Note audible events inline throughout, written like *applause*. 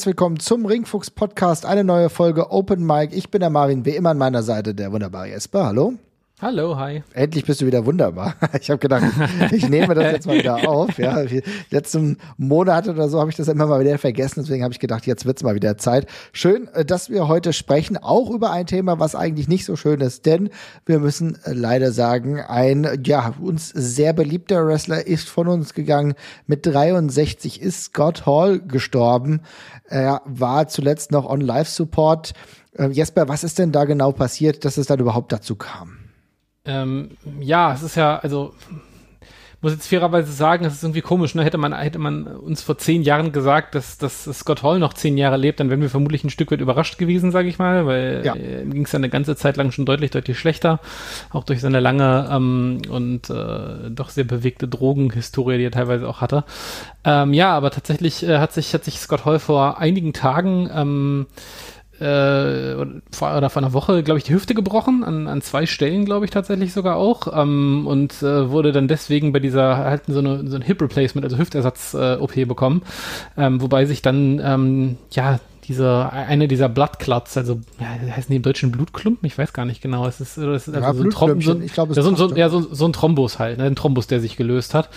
herzlich willkommen zum Ringfuchs Podcast, eine neue Folge Open Mic. Ich bin der Marvin, wie immer an meiner Seite der wunderbare Jesper. Hallo. Hallo, hi. Endlich bist du wieder wunderbar. *laughs* Ich habe gedacht, ich nehme das jetzt mal wieder *laughs* auf. Ja, letzten Monat oder so habe ich das immer mal wieder vergessen. Deswegen habe ich gedacht, jetzt wird's mal wieder Zeit. Schön, äh, dass wir heute sprechen, auch über ein Thema, was eigentlich nicht so schön ist, denn wir müssen äh, leider sagen, ein ja uns sehr beliebter Wrestler ist von uns gegangen. Mit 63 ist Scott Hall gestorben. Er war zuletzt noch on Live Support. Äh, Jesper, was ist denn da genau passiert, dass es dann überhaupt dazu kam? Ähm, ja, es ist ja, also muss jetzt fairerweise sagen, es ist irgendwie komisch, ne? Hätte man, hätte man uns vor zehn Jahren gesagt, dass, dass Scott Hall noch zehn Jahre lebt, dann wären wir vermutlich ein Stück weit überrascht gewesen, sage ich mal, weil ja. äh, ging es ja eine ganze Zeit lang schon deutlich, deutlich schlechter, auch durch seine lange ähm, und äh, doch sehr bewegte Drogenhistorie, die er teilweise auch hatte. Ähm, ja, aber tatsächlich äh, hat sich hat sich Scott Hall vor einigen Tagen ähm, äh, vor, oder vor einer Woche, glaube ich, die Hüfte gebrochen, an, an zwei Stellen, glaube ich, tatsächlich sogar auch. Ähm, und äh, wurde dann deswegen bei dieser, halt so, eine, so ein Hip-Replacement, also Hüftersatz-OP äh, bekommen. Ähm, wobei sich dann, ähm, ja, diese, eine dieser Bloodclots, also ja, heißen die im Deutschen Blutklumpen? Ich weiß gar nicht genau. Es ist, es ist also ja, so, ein Throm so, ich glaube, ja, so, so, ja, so, ein Thrombus halt, ne? ein Thrombus, der sich gelöst hat.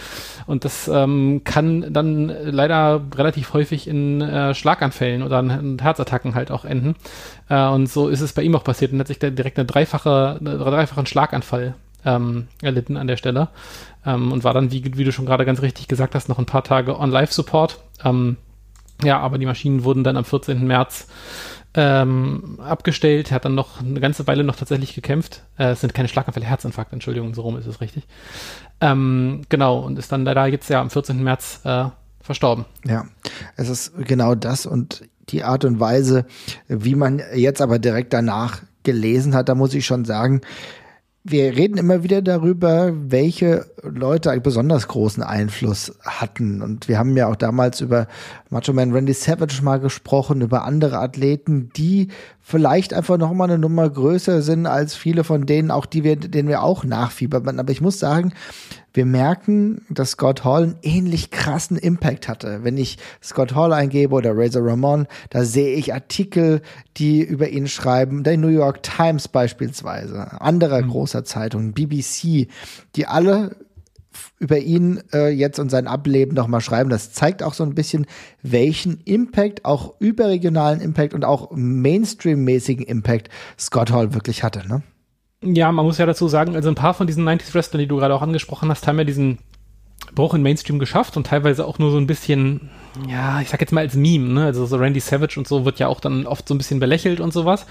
Und das ähm, kann dann leider relativ häufig in äh, Schlaganfällen oder in Herzattacken halt auch enden. Äh, und so ist es bei ihm auch passiert und hat sich da direkt eine dreifache, eine dreifachen Schlaganfall ähm, erlitten an der Stelle. Ähm, und war dann, wie, wie du schon gerade ganz richtig gesagt hast, noch ein paar Tage on-Live-Support. Ähm, ja, aber die Maschinen wurden dann am 14. März ähm, abgestellt. Hat dann noch eine ganze Weile noch tatsächlich gekämpft. Äh, es sind keine Schlaganfälle, Herzinfarkt, Entschuldigung, so rum ist es richtig. Ähm, genau, und ist dann leider jetzt ja am 14. März äh, verstorben. Ja, es ist genau das und die Art und Weise, wie man jetzt aber direkt danach gelesen hat, da muss ich schon sagen, wir reden immer wieder darüber, welche Leute einen besonders großen Einfluss hatten. Und wir haben ja auch damals über Macho Man Randy Savage mal gesprochen, über andere Athleten, die vielleicht einfach noch mal eine Nummer größer sind als viele von denen, auch die wir, denen wir auch nachfiebern. Aber ich muss sagen, wir merken, dass Scott Hall einen ähnlich krassen Impact hatte. Wenn ich Scott Hall eingebe oder Razor Ramon, da sehe ich Artikel, die über ihn schreiben, der New York Times beispielsweise, anderer mhm. großer Zeitungen, BBC, die alle über ihn äh, jetzt und sein Ableben nochmal schreiben. Das zeigt auch so ein bisschen, welchen Impact, auch überregionalen Impact und auch Mainstream-mäßigen Impact Scott Hall wirklich hatte. Ne? Ja, man muss ja dazu sagen, also ein paar von diesen 90s Wrestlern, die du gerade auch angesprochen hast, haben ja diesen Bruch in Mainstream geschafft und teilweise auch nur so ein bisschen, ja, ich sag jetzt mal als Meme, ne? Also so Randy Savage und so wird ja auch dann oft so ein bisschen belächelt und sowas.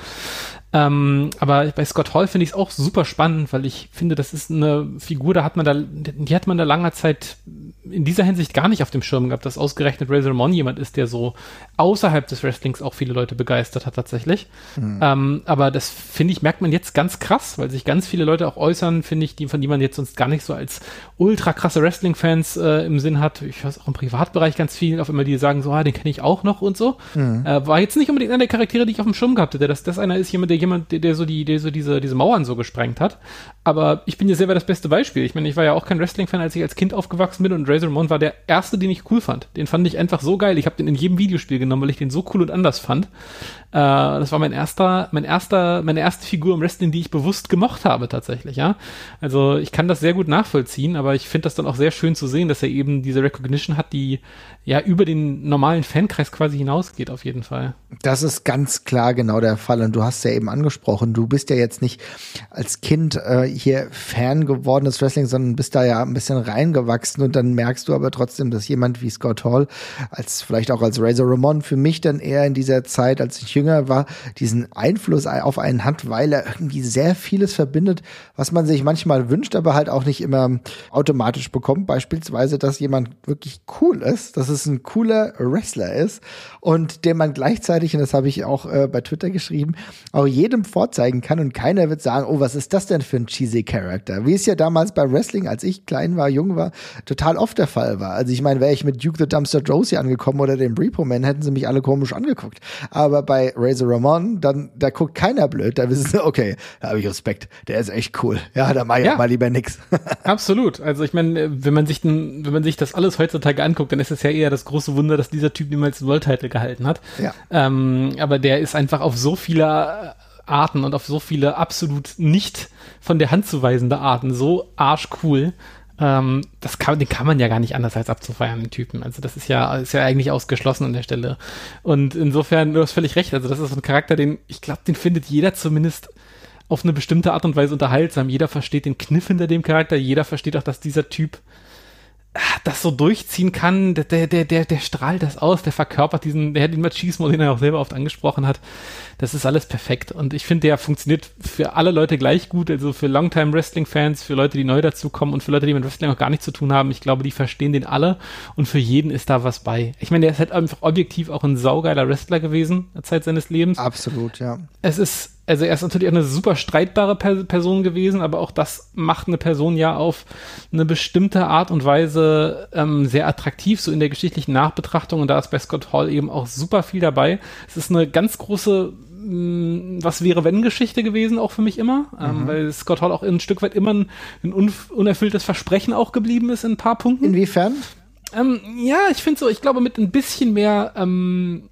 Ähm, aber bei Scott Hall finde ich es auch super spannend, weil ich finde, das ist eine Figur, da hat man da, die hat man da langer Zeit in dieser Hinsicht gar nicht auf dem Schirm gehabt, dass ausgerechnet Razor Ramon jemand ist, der so außerhalb des Wrestlings auch viele Leute begeistert hat tatsächlich. Mhm. Ähm, aber das finde ich, merkt man jetzt ganz krass, weil sich ganz viele Leute auch äußern, finde ich, die, von die man jetzt sonst gar nicht so als ultra krasse Wrestling-Fans äh, im Sinn hat. Ich weiß auch im Privatbereich ganz viel, auf immer die sagen so, ah, den kenne ich auch noch und so. Mhm. Äh, war jetzt nicht unbedingt einer der Charaktere, die ich auf dem Schirm gehabt hätte. Dass das einer ist jemand, der jemand, der, der so die, der so diese, diese Mauern so gesprengt hat. Aber ich bin ja selber das beste Beispiel. Ich meine, ich war ja auch kein Wrestling-Fan, als ich als Kind aufgewachsen bin und Razor Ramon war der erste, den ich cool fand. Den fand ich einfach so geil. Ich habe den in jedem Videospiel genommen, weil ich den so cool und anders fand. Äh, das war mein erster, mein erster, meine erste Figur im Wrestling, die ich bewusst gemocht habe tatsächlich, ja. Also ich kann das sehr gut nachvollziehen, aber ich finde das dann auch sehr schön zu sehen, dass er eben diese Recognition hat, die ja über den normalen Fankreis quasi hinausgeht auf jeden Fall. Das ist ganz klar genau der Fall und du hast ja eben angesprochen, du bist ja jetzt nicht als Kind äh, hier Fan geworden des Wrestling, sondern bist da ja ein bisschen reingewachsen und dann merkst du aber trotzdem, dass jemand wie Scott Hall als vielleicht auch als Razor Ramon für mich dann eher in dieser Zeit, als ich jünger war, diesen Einfluss auf einen hat, weil er irgendwie sehr vieles verbindet, was man sich manchmal wünscht, aber halt auch nicht immer automatisch bekommt. Beispielsweise, dass jemand wirklich cool ist, dass es ein cooler Wrestler ist und dem man gleichzeitig, und das habe ich auch äh, bei Twitter geschrieben, auch jedem vorzeigen kann und keiner wird sagen, oh, was ist das denn für ein cheesy Character? Wie es ja damals beim Wrestling, als ich klein war, jung war, total oft der Fall war. Also ich meine, wäre ich mit Duke the Dumpster Josie angekommen oder dem Repo Man, hätten sie mich alle komisch angeguckt. Aber bei Razor Ramon, dann, da guckt keiner blöd, da wissen sie, *laughs* okay, da habe ich Respekt, der ist echt cool. Ja, da mach ich ja. mal lieber nix. *laughs* Absolut. Also ich meine, wenn man sich den, wenn man sich das alles heutzutage anguckt, dann ist es ja eher das große Wunder, dass dieser Typ niemals einen World Title gehalten hat. Ja. Ähm, aber der ist einfach auf so viele Arten und auf so viele absolut nicht von der Hand zu weisende Arten so arschcool. Ähm, das kann, den kann man ja gar nicht anders als abzufeiern, den Typen. Also das ist ja, ist ja eigentlich ausgeschlossen an der Stelle. Und insofern, du hast völlig recht. Also das ist so ein Charakter, den, ich glaube, den findet jeder zumindest auf eine bestimmte Art und Weise unterhaltsam. Jeder versteht den Kniff hinter dem Charakter. Jeder versteht auch, dass dieser Typ das so durchziehen kann, der, der, der, der strahlt das aus, der verkörpert diesen, der hat den Machismo, den er auch selber oft angesprochen hat. Das ist alles perfekt. Und ich finde, der funktioniert für alle Leute gleich gut, also für Longtime Wrestling-Fans, für Leute, die neu dazukommen und für Leute, die mit Wrestling auch gar nichts zu tun haben. Ich glaube, die verstehen den alle und für jeden ist da was bei. Ich meine, der ist halt einfach objektiv auch ein saugeiler Wrestler gewesen, der Zeit seines Lebens. Absolut, ja. Es ist also er ist natürlich auch eine super streitbare per Person gewesen, aber auch das macht eine Person ja auf eine bestimmte Art und Weise ähm, sehr attraktiv, so in der geschichtlichen Nachbetrachtung. Und da ist bei Scott Hall eben auch super viel dabei. Es ist eine ganz große mm, was wäre wenn Geschichte gewesen auch für mich immer, ähm, mhm. weil Scott Hall auch ein Stück weit immer ein, ein unerfülltes Versprechen auch geblieben ist in ein paar Punkten. Inwiefern? Ähm, ja, ich finde so, ich glaube mit ein bisschen mehr ähm,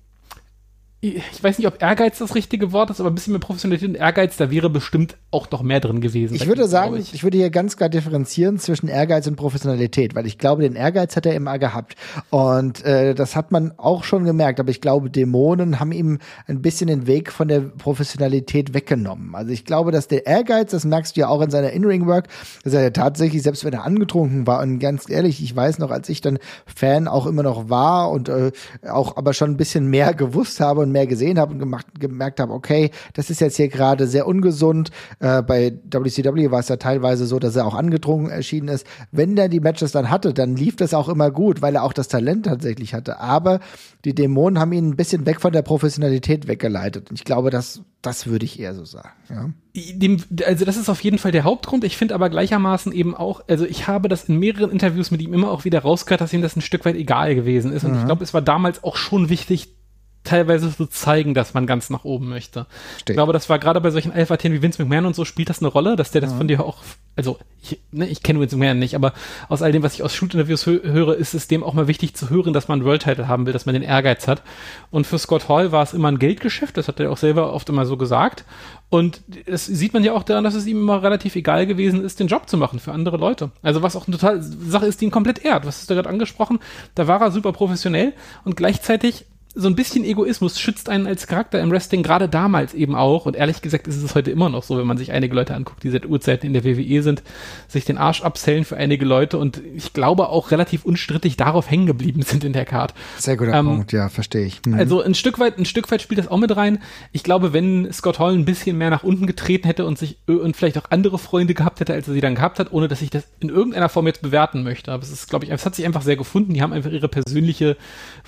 ich weiß nicht, ob Ehrgeiz das richtige Wort ist, aber ein bisschen mehr Professionalität und Ehrgeiz, da wäre bestimmt auch noch mehr drin gewesen. Ich würde sagen, ich. ich. würde hier ganz klar differenzieren zwischen Ehrgeiz und Professionalität, weil ich glaube, den Ehrgeiz hat er immer gehabt. Und äh, das hat man auch schon gemerkt, aber ich glaube, Dämonen haben ihm ein bisschen den Weg von der Professionalität weggenommen. Also ich glaube, dass der Ehrgeiz, das merkst du ja auch in seiner In-Ring-Work, dass er tatsächlich, selbst wenn er angetrunken war, und ganz ehrlich, ich weiß noch, als ich dann Fan auch immer noch war und äh, auch aber schon ein bisschen mehr gewusst habe und mehr gesehen habe und gemacht, gemerkt habe, okay, das ist jetzt hier gerade sehr ungesund. Äh, bei WCW war es ja teilweise so, dass er auch angedrungen erschienen ist. Wenn er die Matches dann hatte, dann lief das auch immer gut, weil er auch das Talent tatsächlich hatte. Aber die Dämonen haben ihn ein bisschen weg von der Professionalität weggeleitet. Und ich glaube, das, das würde ich eher so sagen. Ja. Dem, also das ist auf jeden Fall der Hauptgrund. Ich finde aber gleichermaßen eben auch, also ich habe das in mehreren Interviews mit ihm immer auch wieder rausgehört, dass ihm das ein Stück weit egal gewesen ist. Und mhm. ich glaube, es war damals auch schon wichtig, teilweise so zeigen, dass man ganz nach oben möchte. Steht. Ich glaube, das war gerade bei solchen Alpha-Tieren wie Vince McMahon und so spielt das eine Rolle, dass der das ja. von dir auch, also ich, ne, ich kenne Vince McMahon nicht, aber aus all dem, was ich aus Shoot-Interviews hö höre, ist es dem auch mal wichtig zu hören, dass man einen World-Title haben will, dass man den Ehrgeiz hat. Und für Scott Hall war es immer ein Geldgeschäft, das hat er auch selber oft immer so gesagt. Und das sieht man ja auch daran, dass es ihm immer relativ egal gewesen ist, den Job zu machen für andere Leute. Also was auch eine total Sache ist, die ihn komplett ehrt. Was hast du gerade angesprochen? Da war er super professionell und gleichzeitig so ein bisschen Egoismus schützt einen als Charakter im Wrestling gerade damals eben auch. Und ehrlich gesagt ist es heute immer noch so, wenn man sich einige Leute anguckt, die seit Urzeiten in der WWE sind, sich den Arsch abzählen für einige Leute und ich glaube auch relativ unstrittig darauf hängen geblieben sind in der Card. Sehr guter ähm, Punkt, ja, verstehe ich. Mhm. Also ein Stück weit, ein Stück weit spielt das auch mit rein. Ich glaube, wenn Scott Hall ein bisschen mehr nach unten getreten hätte und sich und vielleicht auch andere Freunde gehabt hätte, als er sie dann gehabt hat, ohne dass ich das in irgendeiner Form jetzt bewerten möchte. Aber es ist, glaube ich, es hat sich einfach sehr gefunden. Die haben einfach ihre persönliche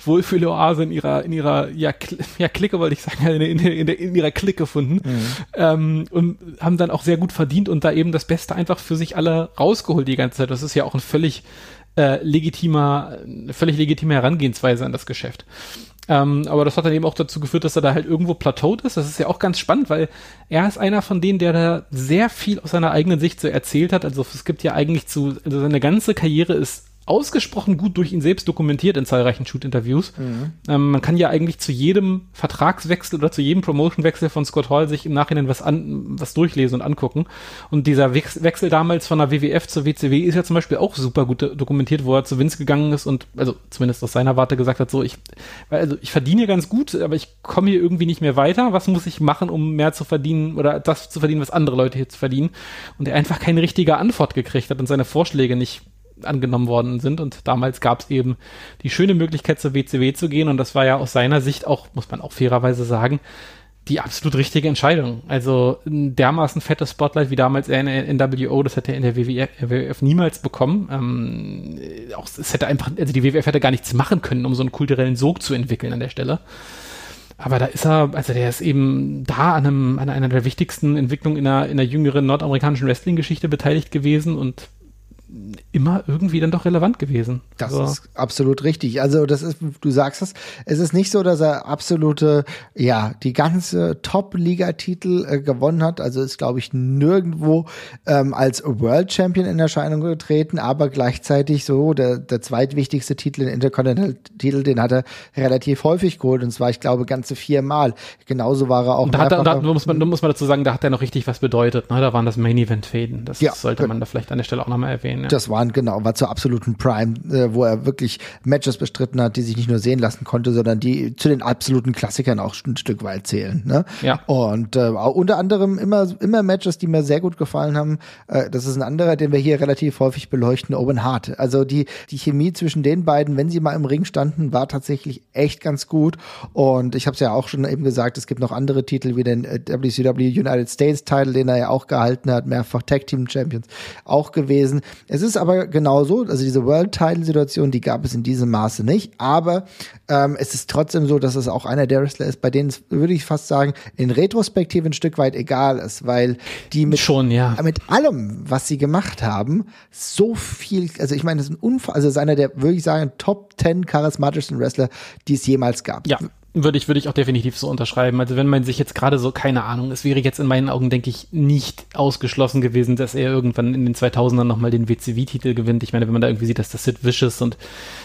Wohlfühloase in ihrer ihrer, in ihrer ja, *laughs* ja, Clique, wollte ich sagen, in, in, in, in ihrer Clique gefunden mhm. ähm, und haben dann auch sehr gut verdient und da eben das Beste einfach für sich alle rausgeholt die ganze Zeit. Das ist ja auch ein völlig äh, legitimer, eine völlig legitime Herangehensweise an das Geschäft. Ähm, aber das hat dann eben auch dazu geführt, dass er da halt irgendwo plateaut ist. Das ist ja auch ganz spannend, weil er ist einer von denen, der da sehr viel aus seiner eigenen Sicht so erzählt hat. Also es gibt ja eigentlich zu, also seine ganze Karriere ist ausgesprochen gut durch ihn selbst dokumentiert in zahlreichen Shoot-Interviews. Mhm. Ähm, man kann ja eigentlich zu jedem Vertragswechsel oder zu jedem Promotion-Wechsel von Scott Hall sich im Nachhinein was an, was durchlesen und angucken. Und dieser Wechsel damals von der WWF zur WCW ist ja zum Beispiel auch super gut dokumentiert, wo er zu Vince gegangen ist und, also zumindest aus seiner Warte gesagt hat, so ich, also ich verdiene ganz gut, aber ich komme hier irgendwie nicht mehr weiter. Was muss ich machen, um mehr zu verdienen oder das zu verdienen, was andere Leute hier zu verdienen? Und er einfach keine richtige Antwort gekriegt hat und seine Vorschläge nicht angenommen worden sind. Und damals gab es eben die schöne Möglichkeit, zur WCW zu gehen. Und das war ja aus seiner Sicht auch, muss man auch fairerweise sagen, die absolut richtige Entscheidung. Also ein dermaßen fettes Spotlight wie damals in NWO, das hätte er in der WWF, niemals bekommen. Ähm, auch, es hätte einfach, also die WWF hätte gar nichts machen können, um so einen kulturellen Sog zu entwickeln an der Stelle. Aber da ist er, also der ist eben da an, einem, an einer der wichtigsten Entwicklungen in einer, in einer jüngeren nordamerikanischen Wrestling-Geschichte beteiligt gewesen und immer irgendwie dann doch relevant gewesen. Das also. ist absolut richtig. Also das ist, du sagst es, es ist nicht so, dass er absolute, ja, die ganze Top-Liga-Titel äh, gewonnen hat. Also ist, glaube ich, nirgendwo ähm, als World Champion in Erscheinung getreten, aber gleichzeitig so der, der zweitwichtigste Titel, den Intercontinental-Titel, den hat er relativ häufig geholt und zwar, ich glaube, ganze viermal. Genauso war er auch. Da, hat er, da muss, man, da muss man dazu sagen, da hat er noch richtig was bedeutet. Ne? Da waren das Main-Event-Fäden. Das ja, sollte man da vielleicht an der Stelle auch nochmal erwähnen. Ja. Das waren genau, war zur absoluten Prime, äh, wo er wirklich Matches bestritten hat, die sich nicht nur sehen lassen konnte, sondern die zu den absoluten Klassikern auch ein Stück weit zählen. Ne? Ja. Und äh, unter anderem immer, immer Matches, die mir sehr gut gefallen haben. Äh, das ist ein anderer, den wir hier relativ häufig beleuchten, Owen Hart. Also die, die Chemie zwischen den beiden, wenn sie mal im Ring standen, war tatsächlich echt ganz gut. Und ich habe es ja auch schon eben gesagt, es gibt noch andere Titel wie den WCW äh, United States Title, den er ja auch gehalten hat, mehrfach Tag Team Champions auch gewesen. Es ist aber genauso, also diese World-Title-Situation, die gab es in diesem Maße nicht, aber ähm, es ist trotzdem so, dass es auch einer der Wrestler ist, bei denen es, würde ich fast sagen, in Retrospektive ein Stück weit egal ist, weil die mit, Schon, ja. mit allem, was sie gemacht haben, so viel, also ich meine, das ist ein Unfall, also es ist einer der, würde ich sagen, Top 10 charismatischsten Wrestler, die es jemals gab. Ja. Würde ich, würde ich auch definitiv so unterschreiben. Also wenn man sich jetzt gerade so, keine Ahnung, es wäre jetzt in meinen Augen, denke ich, nicht ausgeschlossen gewesen, dass er irgendwann in den 2000ern nochmal den WCW-Titel gewinnt. Ich meine, wenn man da irgendwie sieht, dass das Sid Vicious und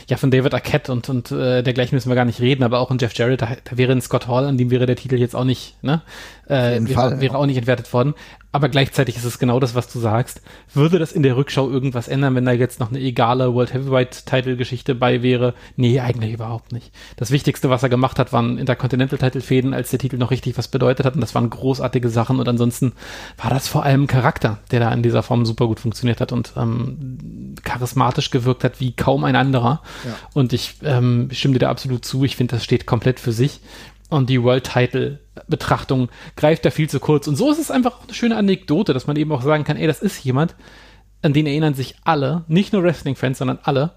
ja, von David Arquette und, und äh, dergleichen müssen wir gar nicht reden, aber auch in Jeff Jarrett, da, da wäre ein Scott Hall, an dem wäre der Titel jetzt auch nicht, ne? Äh, wäre, wäre auch nicht entwertet worden. Aber gleichzeitig ist es genau das, was du sagst. Würde das in der Rückschau irgendwas ändern, wenn da jetzt noch eine egale World Heavyweight Title Geschichte bei wäre? Nee, eigentlich überhaupt nicht. Das Wichtigste, was er gemacht hat, waren Intercontinental Title Fäden, als der Titel noch richtig was bedeutet hat. Und das waren großartige Sachen. Und ansonsten war das vor allem Charakter, der da in dieser Form super gut funktioniert hat und ähm, charismatisch gewirkt hat wie kaum ein anderer. Ja. Und ich ähm, stimme dir da absolut zu. Ich finde, das steht komplett für sich. Und die World Title Betrachtung greift da viel zu kurz. Und so ist es einfach eine schöne Anekdote, dass man eben auch sagen kann, ey, das ist jemand, an den erinnern sich alle, nicht nur Wrestling-Fans, sondern alle.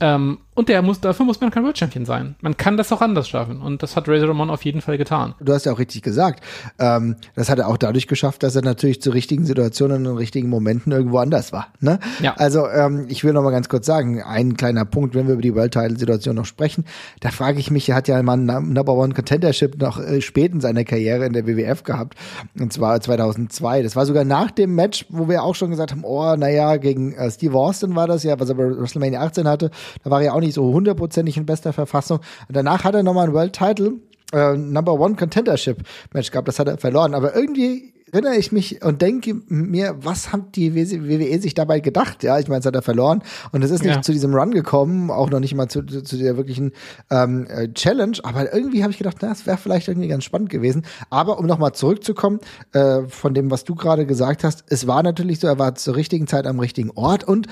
Ähm, und der muss, dafür muss man kein World Champion sein. Man kann das auch anders schaffen. Und das hat Razor Ramon auf jeden Fall getan. Du hast ja auch richtig gesagt. Ähm, das hat er auch dadurch geschafft, dass er natürlich zu richtigen Situationen und richtigen Momenten irgendwo anders war. Ne? Ja. Also ähm, ich will noch mal ganz kurz sagen, ein kleiner Punkt, wenn wir über die World Title Situation noch sprechen, da frage ich mich, er hat ja mal ein Number One Contendership noch äh, spät in seiner Karriere in der WWF gehabt. Und zwar 2002. Das war sogar nach dem Match, wo wir auch schon gesagt haben, oh, naja, gegen äh, Steve Austin war das ja, was er bei WrestleMania 18 hatte. Da war er auch nicht nicht so hundertprozentig in bester Verfassung. Und danach hat er nochmal ein World Title, äh, Number One Contendership Match gehabt. Das hat er verloren. Aber irgendwie erinnere ich mich und denke mir, was hat die WWE sich dabei gedacht? Ja, ich meine, es hat er verloren und es ist nicht ja. zu diesem Run gekommen, auch noch nicht mal zu, zu der wirklichen ähm, äh, Challenge. Aber irgendwie habe ich gedacht, na, das wäre vielleicht irgendwie ganz spannend gewesen. Aber um nochmal zurückzukommen äh, von dem, was du gerade gesagt hast, es war natürlich so, er war zur richtigen Zeit am richtigen Ort und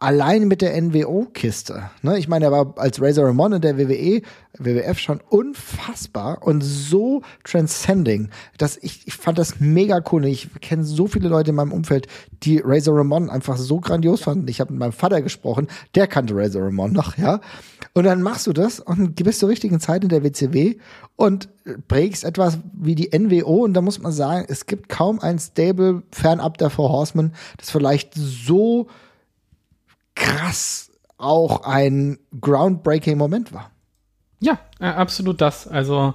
allein mit der NWO-Kiste. Ne? Ich meine, er war als Razor Ramon in der WWE, WWF schon unfassbar und so transcending, dass ich, ich fand das mega cool. Ich kenne so viele Leute in meinem Umfeld, die Razor Ramon einfach so grandios fanden. Ich habe mit meinem Vater gesprochen, der kannte Razor Ramon noch, ja. Und dann machst du das und bist zur richtigen Zeit in der WCW und prägst etwas wie die NWO und da muss man sagen, es gibt kaum ein Stable fernab der Four Horsemen, das vielleicht so krass auch ein groundbreaking Moment war. Ja, äh, absolut das. Also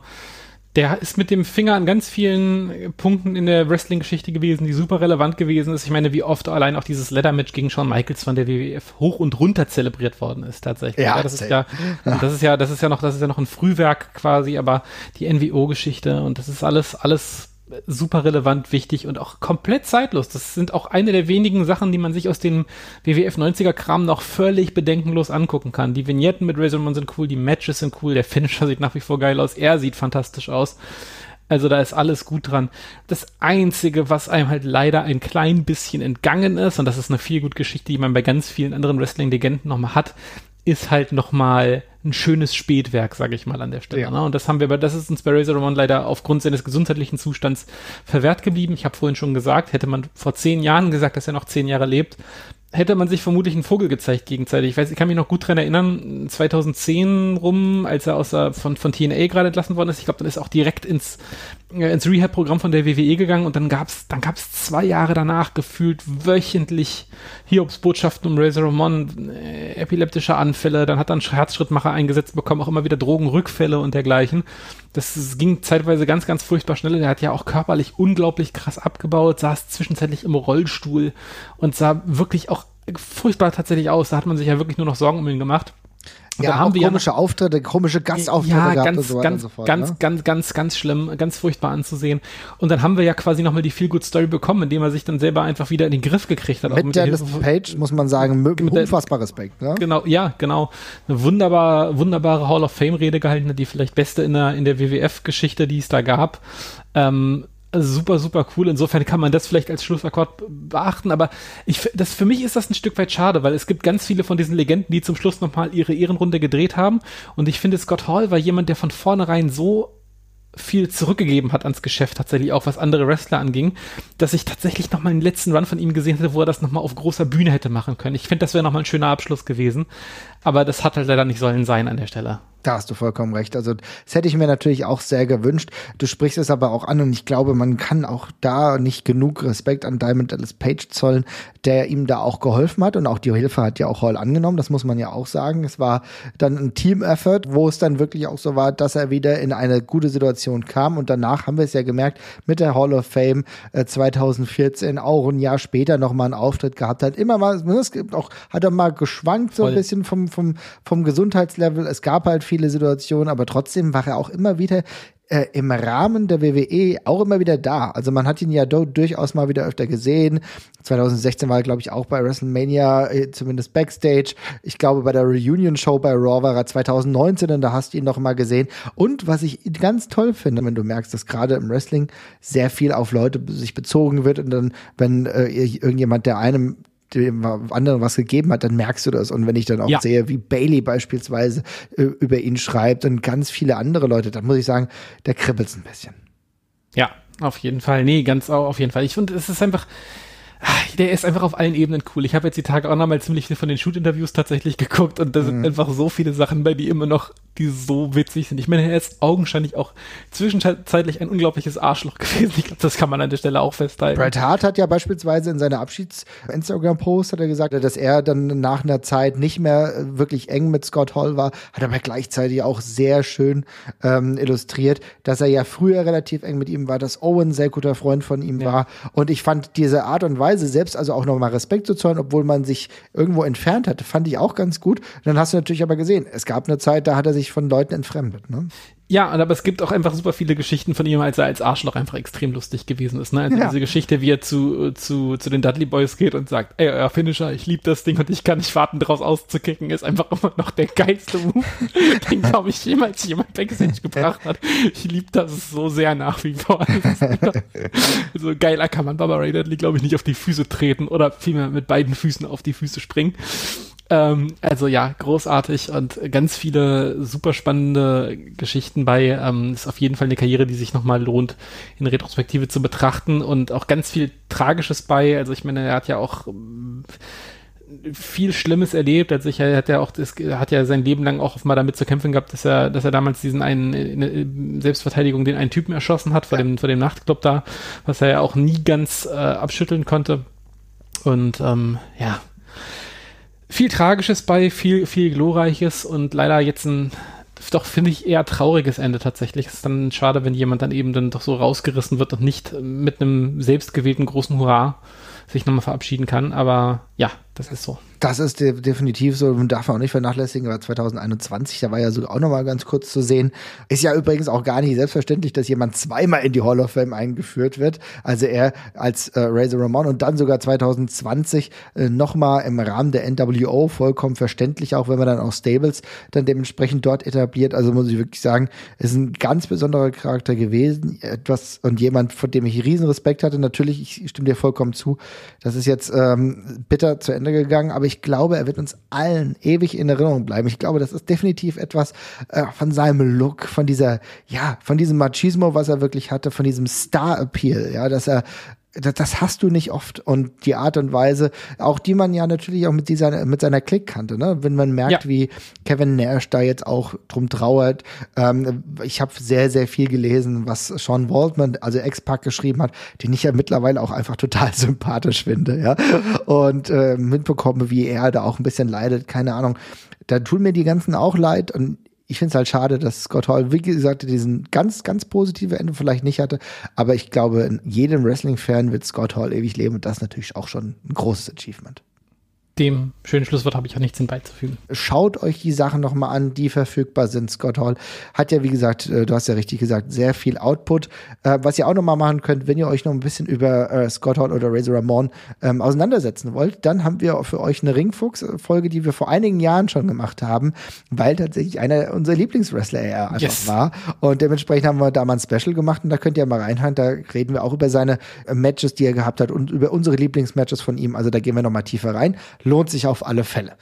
der ist mit dem Finger an ganz vielen Punkten in der Wrestling-Geschichte gewesen, die super relevant gewesen ist. Ich meine, wie oft allein auch dieses Leather-Match gegen Shawn Michaels von der WWF hoch und runter zelebriert worden ist, tatsächlich. Ja, ja das ist ja, *laughs* das ist ja, das ist ja noch, das ist ja noch ein Frühwerk quasi, aber die NWO-Geschichte und das ist alles, alles super relevant, wichtig und auch komplett zeitlos. Das sind auch eine der wenigen Sachen, die man sich aus dem WWF 90er Kram noch völlig bedenkenlos angucken kann. Die Vignetten mit Razor Ramon sind cool, die Matches sind cool, der Finisher sieht nach wie vor geil aus, er sieht fantastisch aus. Also da ist alles gut dran. Das Einzige, was einem halt leider ein klein bisschen entgangen ist, und das ist eine viel gut Geschichte, die man bei ganz vielen anderen Wrestling-Legenden nochmal hat, ist halt nochmal ein schönes Spätwerk, sage ich mal an der Stelle. Ja. Ne? Und das haben wir, das ist uns bei Razor Ramon leider aufgrund seines gesundheitlichen Zustands verwehrt geblieben. Ich habe vorhin schon gesagt, hätte man vor zehn Jahren gesagt, dass er noch zehn Jahre lebt, hätte man sich vermutlich einen Vogel gezeigt gegenseitig. Ich weiß, ich kann mich noch gut dran erinnern, 2010 rum, als er aus der, von, von TNA gerade entlassen worden ist. Ich glaube, dann ist auch direkt ins, äh, ins Rehab-Programm von der WWE gegangen und dann gab's dann gab's zwei Jahre danach gefühlt wöchentlich Hiobs-Botschaften um Razor Ramon, äh, epileptische Anfälle, dann hat er einen Herzschrittmacher eingesetzt bekommen, auch immer wieder Drogenrückfälle und dergleichen. Das, ging zeitweise ganz, ganz furchtbar schnell. Der hat ja auch körperlich unglaublich krass abgebaut, saß zwischenzeitlich im Rollstuhl und sah wirklich auch furchtbar tatsächlich aus. Da hat man sich ja wirklich nur noch Sorgen um ihn gemacht. Und ja, haben wir komische ja, Auftritte, komische Gastauftritte ja, gehabt ganz, und so weiter ganz, und so fort. Ganz, ne? ganz, ganz, ganz schlimm, ganz furchtbar anzusehen. Und dann haben wir ja quasi nochmal die Feel Good Story bekommen, indem er sich dann selber einfach wieder in den Griff gekriegt hat. Mit, mit Dennis Page, muss man sagen, unfassbar Respekt. Ne? Genau, ja, genau. Eine wunderbar, wunderbare Hall of Fame Rede gehalten, die vielleicht beste in der, in der WWF-Geschichte, die es da gab. Ähm, super, super cool. Insofern kann man das vielleicht als Schlussakkord beachten, aber ich, das, für mich ist das ein Stück weit schade, weil es gibt ganz viele von diesen Legenden, die zum Schluss nochmal ihre Ehrenrunde gedreht haben. Und ich finde, Scott Hall war jemand, der von vornherein so viel zurückgegeben hat ans Geschäft, tatsächlich auch was andere Wrestler anging, dass ich tatsächlich nochmal einen letzten Run von ihm gesehen hätte, wo er das nochmal auf großer Bühne hätte machen können. Ich finde, das wäre nochmal ein schöner Abschluss gewesen. Aber das hat halt leider nicht sollen sein an der Stelle. Da hast du vollkommen recht. Also das hätte ich mir natürlich auch sehr gewünscht. Du sprichst es aber auch an und ich glaube, man kann auch da nicht genug Respekt an Diamond Dallas Page zollen, der ihm da auch geholfen hat und auch die Hilfe hat ja auch Hall angenommen. Das muss man ja auch sagen. Es war dann ein Team-Effort, wo es dann wirklich auch so war, dass er wieder in eine gute Situation kam und danach haben wir es ja gemerkt mit der Hall of Fame äh, 2014 auch ein Jahr später nochmal einen Auftritt gehabt hat. Immer mal, es gibt auch, hat er mal geschwankt so ein bisschen vom, vom, vom Gesundheitslevel. Es gab halt viel viele Situationen, aber trotzdem war er auch immer wieder äh, im Rahmen der WWE auch immer wieder da. Also man hat ihn ja durchaus mal wieder öfter gesehen. 2016 war er, glaube ich, auch bei WrestleMania, äh, zumindest Backstage. Ich glaube, bei der Reunion-Show bei Raw war er 2019 und da hast du ihn noch mal gesehen. Und was ich ganz toll finde, wenn du merkst, dass gerade im Wrestling sehr viel auf Leute sich bezogen wird und dann, wenn äh, irgendjemand, der einem dem anderen was gegeben hat, dann merkst du das. Und wenn ich dann auch ja. sehe, wie Bailey beispielsweise äh, über ihn schreibt und ganz viele andere Leute, dann muss ich sagen, der kribbelt's ein bisschen. Ja, auf jeden Fall. Nee, ganz auf jeden Fall. Ich finde, es ist einfach, der ist einfach auf allen Ebenen cool. Ich habe jetzt die Tage auch nochmal ziemlich viel von den Shoot-Interviews tatsächlich geguckt und da sind mhm. einfach so viele Sachen bei, die immer noch, die so witzig sind. Ich meine, er ist augenscheinlich auch zwischenzeitlich ein unglaubliches Arschloch *laughs* gewesen. Ich glaube, das kann man an der Stelle auch festhalten. Bret Hart hat ja beispielsweise in seiner Abschieds-Instagram-Post hat er gesagt, dass er dann nach einer Zeit nicht mehr wirklich eng mit Scott Hall war, hat aber gleichzeitig auch sehr schön ähm, illustriert, dass er ja früher relativ eng mit ihm war, dass Owen ein sehr guter Freund von ihm ja. war und ich fand diese Art und Weise, Weise selbst also auch nochmal Respekt zu zollen, obwohl man sich irgendwo entfernt hatte, fand ich auch ganz gut. Und dann hast du natürlich aber gesehen, es gab eine Zeit, da hat er sich von Leuten entfremdet. Ne? Ja, aber es gibt auch einfach super viele Geschichten von ihm, als er als Arschloch einfach extrem lustig gewesen ist. Ne? Also ja. Diese Geschichte, wie er zu, zu, zu den Dudley Boys geht und sagt, ey, euer Finisher, ich liebe das Ding und ich kann nicht warten, daraus auszukicken, ist einfach immer noch der geilste Move, *laughs* den, glaube ich, jemals jemand Backstage gebracht hat. Ich liebe das so sehr nach wie vor. *laughs* so geiler kann man Baba Ray Dudley, glaube ich, nicht auf die Füße treten oder vielmehr mit beiden Füßen auf die Füße springen. Ähm, also ja, großartig und ganz viele super spannende Geschichten bei. Ähm, ist auf jeden Fall eine Karriere, die sich nochmal lohnt, in Retrospektive zu betrachten und auch ganz viel Tragisches bei. Also ich meine, er hat ja auch ähm, viel Schlimmes erlebt. Also ich, er hat ja auch, das, hat ja sein Leben lang auch mal damit zu kämpfen gehabt, dass er, dass er damals diesen einen in Selbstverteidigung den einen Typen erschossen hat vor ja. dem vor dem Nachtclub da, was er ja auch nie ganz äh, abschütteln konnte. Und ähm, ja, viel Tragisches bei, viel, viel Glorreiches und leider jetzt ein doch finde ich eher trauriges Ende tatsächlich. Es ist dann schade, wenn jemand dann eben dann doch so rausgerissen wird und nicht mit einem selbstgewählten großen Hurra sich nochmal verabschieden kann. Aber ja, das ist so. Das ist de definitiv so und darf man auch nicht vernachlässigen, aber 2021, da war ja sogar auch nochmal ganz kurz zu sehen. Ist ja übrigens auch gar nicht selbstverständlich, dass jemand zweimal in die Hall of Fame eingeführt wird. Also er als äh, Razor Ramon und dann sogar 2020 äh, nochmal im Rahmen der NWO, vollkommen verständlich, auch wenn man dann auch Stables dann dementsprechend dort etabliert. Also muss ich wirklich sagen, ist ein ganz besonderer Charakter gewesen. Etwas und jemand, von dem ich riesen Respekt hatte. Natürlich, ich stimme dir vollkommen zu. Das ist jetzt ähm, bitter zu Ende gegangen, aber ich ich glaube, er wird uns allen ewig in Erinnerung bleiben. Ich glaube, das ist definitiv etwas äh, von seinem Look, von dieser, ja, von diesem Machismo, was er wirklich hatte, von diesem Star-Appeal, ja, dass er das, hast du nicht oft. Und die Art und Weise, auch die man ja natürlich auch mit dieser, mit seiner Klick kannte, ne? Wenn man merkt, ja. wie Kevin Nash da jetzt auch drum trauert. Ähm, ich habe sehr, sehr viel gelesen, was Sean Waldman, also Ex-Pack geschrieben hat, den ich ja mittlerweile auch einfach total *laughs* sympathisch finde, ja. Und äh, mitbekomme, wie er da auch ein bisschen leidet, keine Ahnung. Da tun mir die ganzen auch leid und ich finde es halt schade, dass Scott Hall, wie gesagt, diesen ganz, ganz positive Ende vielleicht nicht hatte. Aber ich glaube, jedem Wrestling-Fan wird Scott Hall ewig leben und das natürlich auch schon ein großes Achievement dem schönen Schlusswort habe ich auch nichts hinbeizufügen. Schaut euch die Sachen nochmal an, die verfügbar sind. Scott Hall hat ja, wie gesagt, äh, du hast ja richtig gesagt, sehr viel Output. Äh, was ihr auch nochmal machen könnt, wenn ihr euch noch ein bisschen über äh, Scott Hall oder Razor Ramon ähm, auseinandersetzen wollt, dann haben wir für euch eine Ringfuchs-Folge, die wir vor einigen Jahren schon gemacht haben, weil tatsächlich einer unserer Lieblingswrestler er einfach yes. war. Und dementsprechend haben wir da mal ein Special gemacht und da könnt ihr mal reinhören. Da reden wir auch über seine Matches, die er gehabt hat und über unsere Lieblingsmatches von ihm. Also da gehen wir nochmal tiefer rein lohnt sich auf alle Fälle.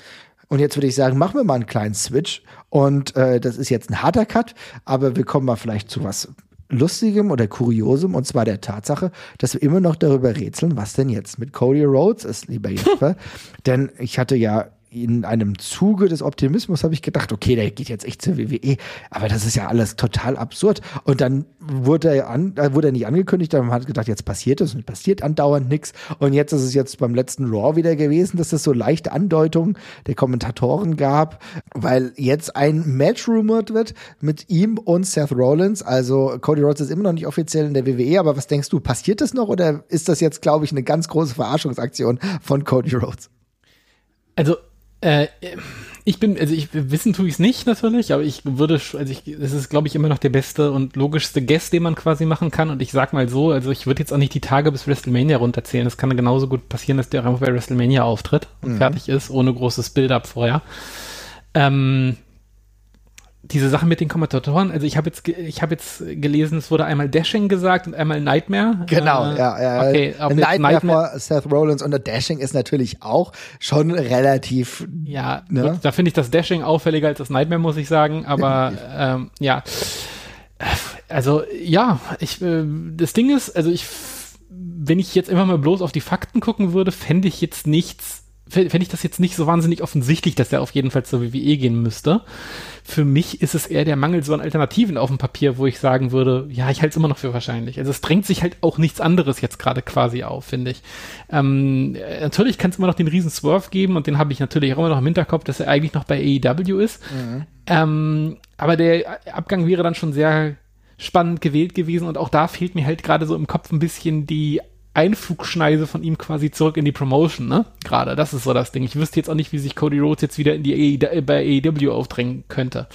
Und jetzt würde ich sagen, machen wir mal einen kleinen Switch. Und äh, das ist jetzt ein harter Cut, aber wir kommen mal vielleicht zu was Lustigem oder Kuriosem, und zwar der Tatsache, dass wir immer noch darüber rätseln, was denn jetzt mit Cody Rhodes ist, lieber Jesper. *laughs* Denn ich hatte ja in einem Zuge des Optimismus habe ich gedacht, okay, der geht jetzt echt zur WWE, aber das ist ja alles total absurd. Und dann wurde er, an, äh, wurde er nicht angekündigt, man hat gedacht, jetzt passiert es und passiert andauernd nichts. Und jetzt ist es jetzt beim letzten Raw wieder gewesen, dass es so leichte Andeutungen der Kommentatoren gab, weil jetzt ein Match rumored wird mit ihm und Seth Rollins. Also Cody Rhodes ist immer noch nicht offiziell in der WWE, aber was denkst du, passiert das noch oder ist das jetzt, glaube ich, eine ganz große Verarschungsaktion von Cody Rhodes? Also äh, ich bin, also ich wissen tue ich es nicht natürlich, aber ich würde, also ich, es ist glaube ich immer noch der beste und logischste Guest, den man quasi machen kann. Und ich sag mal so, also ich würde jetzt auch nicht die Tage bis WrestleMania runterzählen. Es kann genauso gut passieren, dass der einfach bei WrestleMania auftritt und mhm. fertig ist, ohne großes Build-up vorher. Ähm, diese Sache mit den Kommentatoren, also ich habe jetzt ich habe jetzt gelesen, es wurde einmal Dashing gesagt und einmal Nightmare. Genau, äh, ja, ja. Okay, Nightmare, Nightmare vor Seth Rollins und der Dashing ist natürlich auch schon relativ. Ja, ne? gut, da finde ich das Dashing auffälliger als das Nightmare, muss ich sagen. Aber ähm, ja, also ja, ich äh, das Ding ist, also ich, wenn ich jetzt immer mal bloß auf die Fakten gucken würde, fände ich jetzt nichts fände ich das jetzt nicht so wahnsinnig offensichtlich, dass er auf jeden Fall zur WWE gehen müsste. Für mich ist es eher der Mangel so an Alternativen auf dem Papier, wo ich sagen würde, ja, ich halte es immer noch für wahrscheinlich. Also es drängt sich halt auch nichts anderes jetzt gerade quasi auf, finde ich. Ähm, natürlich kann es immer noch den riesen Swerve geben und den habe ich natürlich auch immer noch im Hinterkopf, dass er eigentlich noch bei AEW ist. Mhm. Ähm, aber der Abgang wäre dann schon sehr spannend gewählt gewesen und auch da fehlt mir halt gerade so im Kopf ein bisschen die Einflugschneise von ihm quasi zurück in die Promotion, ne? Gerade, das ist so das Ding. Ich wüsste jetzt auch nicht, wie sich Cody Rhodes jetzt wieder in die AE, bei AEW aufdrängen könnte.